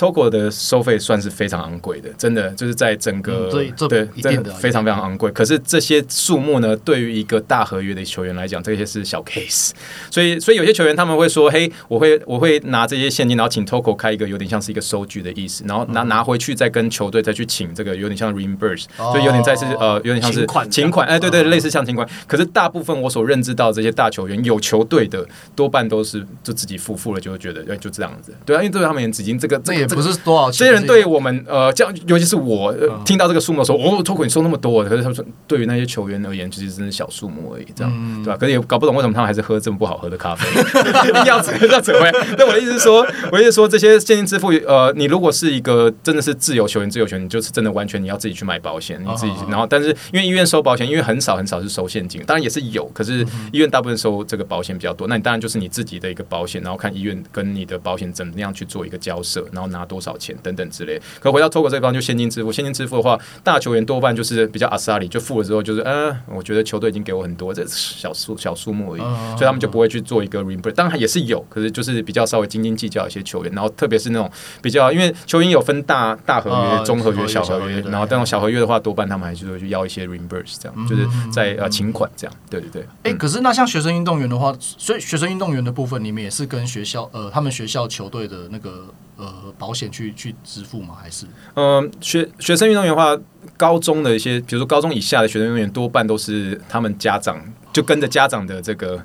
Toco 的收费算是非常昂贵的，真的就是在整个、嗯、对，对真的非常非常昂贵。可是这些数目呢，对于一个大合约的球员来讲，这些是小 case。所以，所以有些球员他们会说：“嘿，我会我会拿这些现金，然后请 Toco 开一个有点像是一个收据的意思，然后拿拿回去再跟球队再去请这个有点像 reimburse，所以有点再是呃有点像是请款，哎，对对，类似像请款。可是大部分我所认知到这些大球员有球队的，多半都是就自己付付了，就会觉得哎就这样子。对啊，因为对他们已经这个这也不是多少钱。这些人对我们呃，这样尤其是我、呃、听到这个数目的时候，哦，Toco 你收那么多，可是他们说对于那些球员而言，其实真是小数目而已，这样、嗯、对吧？可是也搞不懂为什么他们还是喝这么不好喝的咖啡，要怎要怎么样？那我的意思是说，我的意思是说，这些现金支付，呃，你如果是一个真的是自由球员，自由球员，你就是真的完全你要自己去买保险，你自己，然后但是因为医院收保险，因为很少很少是收现金，当然也是有，可是医院大部分收这个保险比较多，那你当然就是你自己的一个保险，然后看医院跟你的保险怎么样去做一个交涉，然后拿多少钱等等之类。可回到 Toco 这方就现金支付，现金支付的话，大球员多半就是比较阿萨里，就付了之后就是，嗯、呃，我觉得球队已经给我很多，这小数小数目而已，所以他们就不会去做一个 reimburse。当然也是有，可是就是比较稍微斤斤计较一些球员，然后特别是那种比较，因为球员有分大大合约、中合约、小合约，然后这种小合约的话，多半他们还是会去要一些 reimburse，这样就是在呃请款这样，对对对。哎、欸，可是那像学生运动员的话，所以学生运动员的部分，你们也是跟学校呃他们学校球队的那个。呃，保险去去支付吗？还是？嗯，学学生运动员的话，高中的一些，比如说高中以下的学生运动员，多半都是他们家长就跟着家长的这个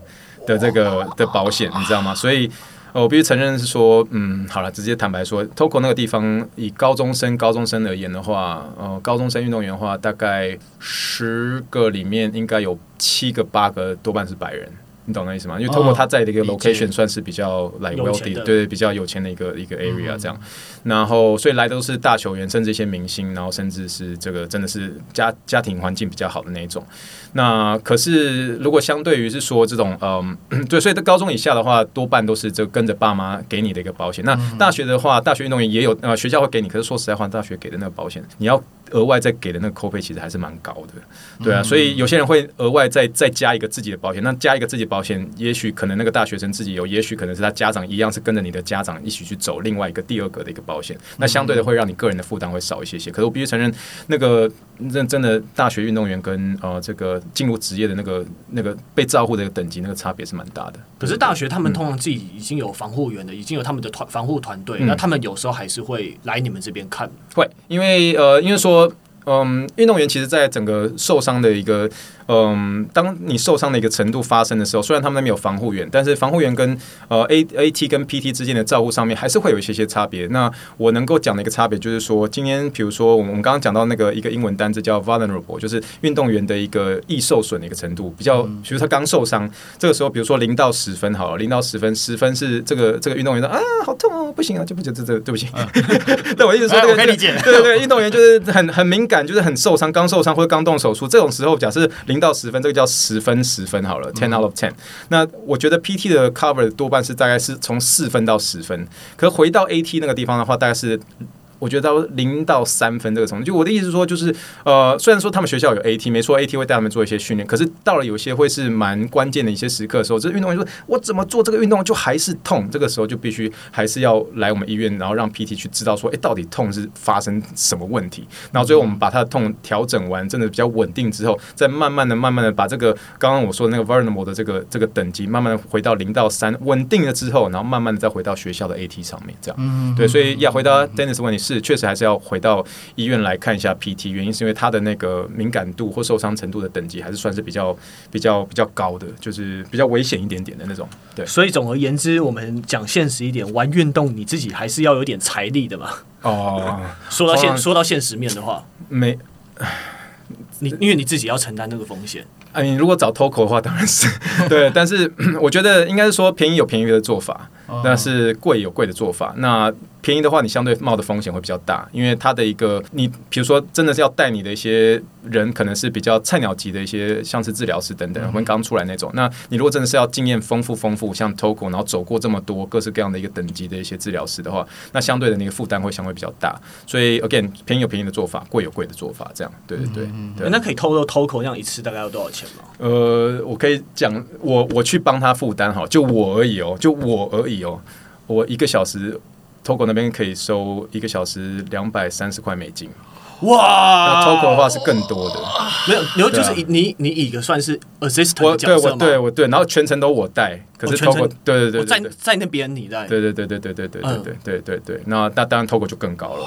的这个的保险，你知道吗？所以，我必须承认是说，嗯，好了，直接坦白说，TOKO 那个地方以高中生高中生而言的话，呃，高中生运动员的话，大概十个里面应该有七个八个多半是白人。你懂那意思吗？因为 Toco 他在的一个 location 算是比较 like wealthy，对对，比较有钱的一个一个 area 这样。然后所以来的都是大球员，甚至一些明星，然后甚至是这个真的是家家庭环境比较好的那一种。那可是如果相对于是说这种嗯，对，所以在高中以下的话，多半都是就跟着爸妈给你的一个保险。那大学的话，大学运动员也有呃学校会给你，可是说实在话，大学给的那个保险，你要。额外再给的那个扣费其实还是蛮高的，对啊，所以有些人会额外再再加一个自己的保险，那加一个自己保险，也许可能那个大学生自己有，也许可能是他家长一样是跟着你的家长一起去走另外一个第二个的一个保险，那相对的会让你个人的负担会少一些些。可是我必须承认，那个认真的大学运动员跟呃这个进入职业的那个那个被照顾的一个等级，那个差别是蛮大的。可是大学他们通常自己已经有防护员的，已经有他们的团防护团队，那他们有时候还是会来你们这边看，会因为呃因为说。嗯，运动员其实，在整个受伤的一个。嗯，当你受伤的一个程度发生的时候，虽然他们那边有防护员，但是防护员跟呃 A A T 跟 P T 之间的照顾上面还是会有一些些差别。那我能够讲的一个差别就是说，今天比如说我们刚刚讲到那个一个英文单字叫 vulnerable，就是运动员的一个易受损的一个程度，比较，比如他刚受伤，这个时候比如说零到十分好了，零到十分，十分是这个这个运动员说啊好痛哦，不行啊，就不就这这对不起，对我一直说这个可以理解，对对对，运动员就是很很敏感，就是很受伤，刚受伤或者刚动手术这种时候，假设零零到十分，这个叫十分十分好了，ten out of ten。那我觉得 PT 的 cover 多半是大概是从四分到十分，可回到 AT 那个地方的话，大概是。我觉得到零到三分这个程度，就我的意思是说，就是呃，虽然说他们学校有 AT，没错，AT 会带他们做一些训练，可是到了有些会是蛮关键的一些时刻的时候，这运动员说，我怎么做这个运动就还是痛，这个时候就必须还是要来我们医院，然后让 PT 去知道说，哎，到底痛是发生什么问题，然后最后我们把他的痛调整完，真的比较稳定之后，再慢慢的、慢慢的把这个刚刚我说的那个 vulnerable 的这个这个等级，慢慢的回到零到三，稳定了之后，然后慢慢的再回到学校的 AT 上面，这样，对，所以要回答 Dennis 问题是，确实还是要。回到医院来看一下 PT，原因是因为他的那个敏感度或受伤程度的等级还是算是比较比较比较高的，就是比较危险一点点的那种。对，所以总而言之，我们讲现实一点，玩运动你自己还是要有点财力的嘛。哦，说到现说到现实面的话，没，你因为你自己要承担那个风险。啊，你如果找 Toco 的话，当然是 对，但是 我觉得应该是说便宜有便宜的做法，但是贵有贵的做法。那便宜的话，你相对冒的风险会比较大，因为它的一个你，比如说真的是要带你的一些人，可能是比较菜鸟级的一些，像是治疗师等等，我们刚出来那种。那你如果真的是要经验丰富丰富，像 Toco，然后走过这么多各式各样的一个等级的一些治疗师的话，那相对的那个负担会相对比较大。所以 again，便宜有便宜的做法，贵有贵的做法，这样对对对。对那可以透露 Toco 这样一次大概要多少钱呃，我可以讲，我我去帮他负担哈，就我而已哦，就我而已哦，我一个小时。Togo 那边可以收一个小时两百三十块美金，哇！那 Togo 的话是更多的，没有，然后就是你你一个算是 assistant 我对我对我对，然后全程都我带，可是 Togo 对对对在在那边你在，对对对对对对对对对对对对，那那当然 Togo 就更高了，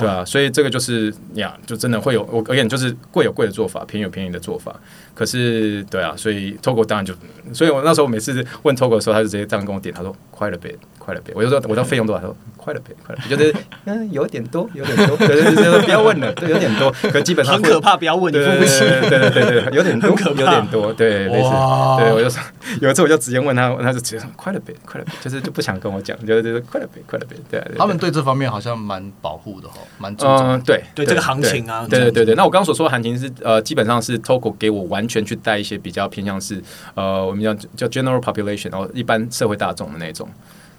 对啊，所以这个就是呀，就真的会有我而且就是贵有贵的做法，便宜有便宜的做法。可是，对啊，所以 Togo 当然就，所以我那时候每次问 Togo 的时候，他就直接这样跟我点，他说快了别，快了呗，我就说我说费用多少，他说快了呗，快了别，就是嗯有点多，有点多，对 对对，不要问了，对，有点多，可基本上很可怕，不要问，你付不起，对对对对，有点多，有点多，对，类似，对我就说有一次我就直接问他，他就直接说快了呗，快了呗，就是就不想跟我讲，就是就是快了呗，快了呗，对，他们对这方面好像蛮保护的哈，蛮注重，对对这个行情啊，对对对对，那我刚刚所说的行情是呃，基本上是 Togo 给我完全去带一些。比较偏向是呃，我们叫叫 general population，然后一般社会大众的那种，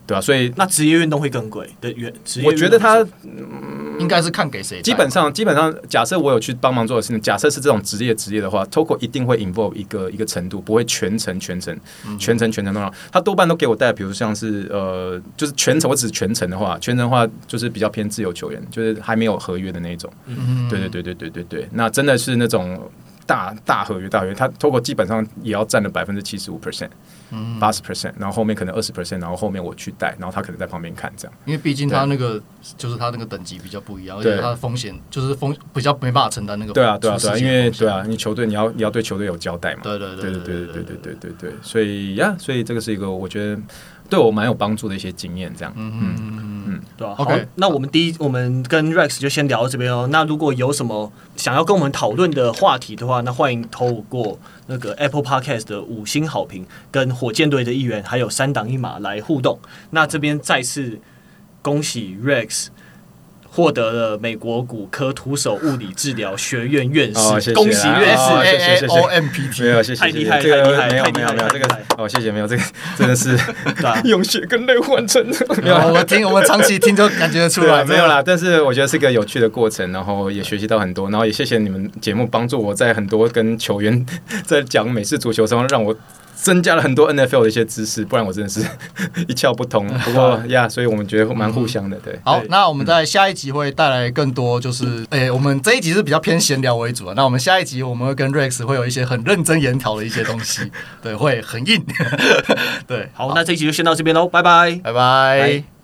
对吧、啊？所以那职业运动会更贵的原，我觉得他、嗯、应该是看给谁。基本上，基本上，假设我有去帮忙做的事情，假设是这种职业职业的话，Toko 一定会 involve 一个一个程度，不会全程全程全程全程都让他多半都给我带，比如像是呃，就是全程，我只是全程的话，全程的话就是比较偏自由球员，就是还没有合约的那种。嗯，对对对对对对对，那真的是那种。大大合约，大合约，他 Togo 基本上也要占了百分之七十五 percent，八十 percent，然后后面可能二十 percent，然后后面我去带，然后他可能在旁边看这样。因为毕竟他那个就是他那个等级比较不一样，而且他的风险就是风比较没办法承担那个。对啊，对啊，对啊，因为对啊，你球队你要你要对球队有交代嘛。对对对对对对对对对对对，所以呀，所以这个是一个我觉得。对我蛮有帮助的一些经验，这样，嗯嗯嗯嗯，对啊？OK，那我们第一，我们跟 Rex 就先聊到这边哦。那如果有什么想要跟我们讨论的话题的话，那欢迎透过那个 Apple Podcast 的五星好评，跟火箭队的一员还有三档一马来互动。那这边再次恭喜 Rex。获得了美国骨科徒手物理治疗学院院士，恭喜院士，A A O M P T，没有，谢谢，太厉害，太厉害，没有，没有，没有这个，哦，谢谢，没有这个，真的是用血跟泪换成的。没有，我们听，我们长期听就感觉得出来，没有啦。但是我觉得是个有趣的过程，然后也学习到很多，然后也谢谢你们节目帮助我在很多跟球员在讲美式足球上让我。增加了很多 NFL 的一些知识，不然我真的是 一窍不通。不过呀，所以我们觉得蛮互相的，对。好，那我们在下一集会带来更多，就是诶、欸，我们这一集是比较偏闲聊为主啊。那我们下一集我们会跟 Rex 会有一些很认真研讨的一些东西，对，会很硬。对，好，好，那这一集就先到这边喽，拜拜，拜拜。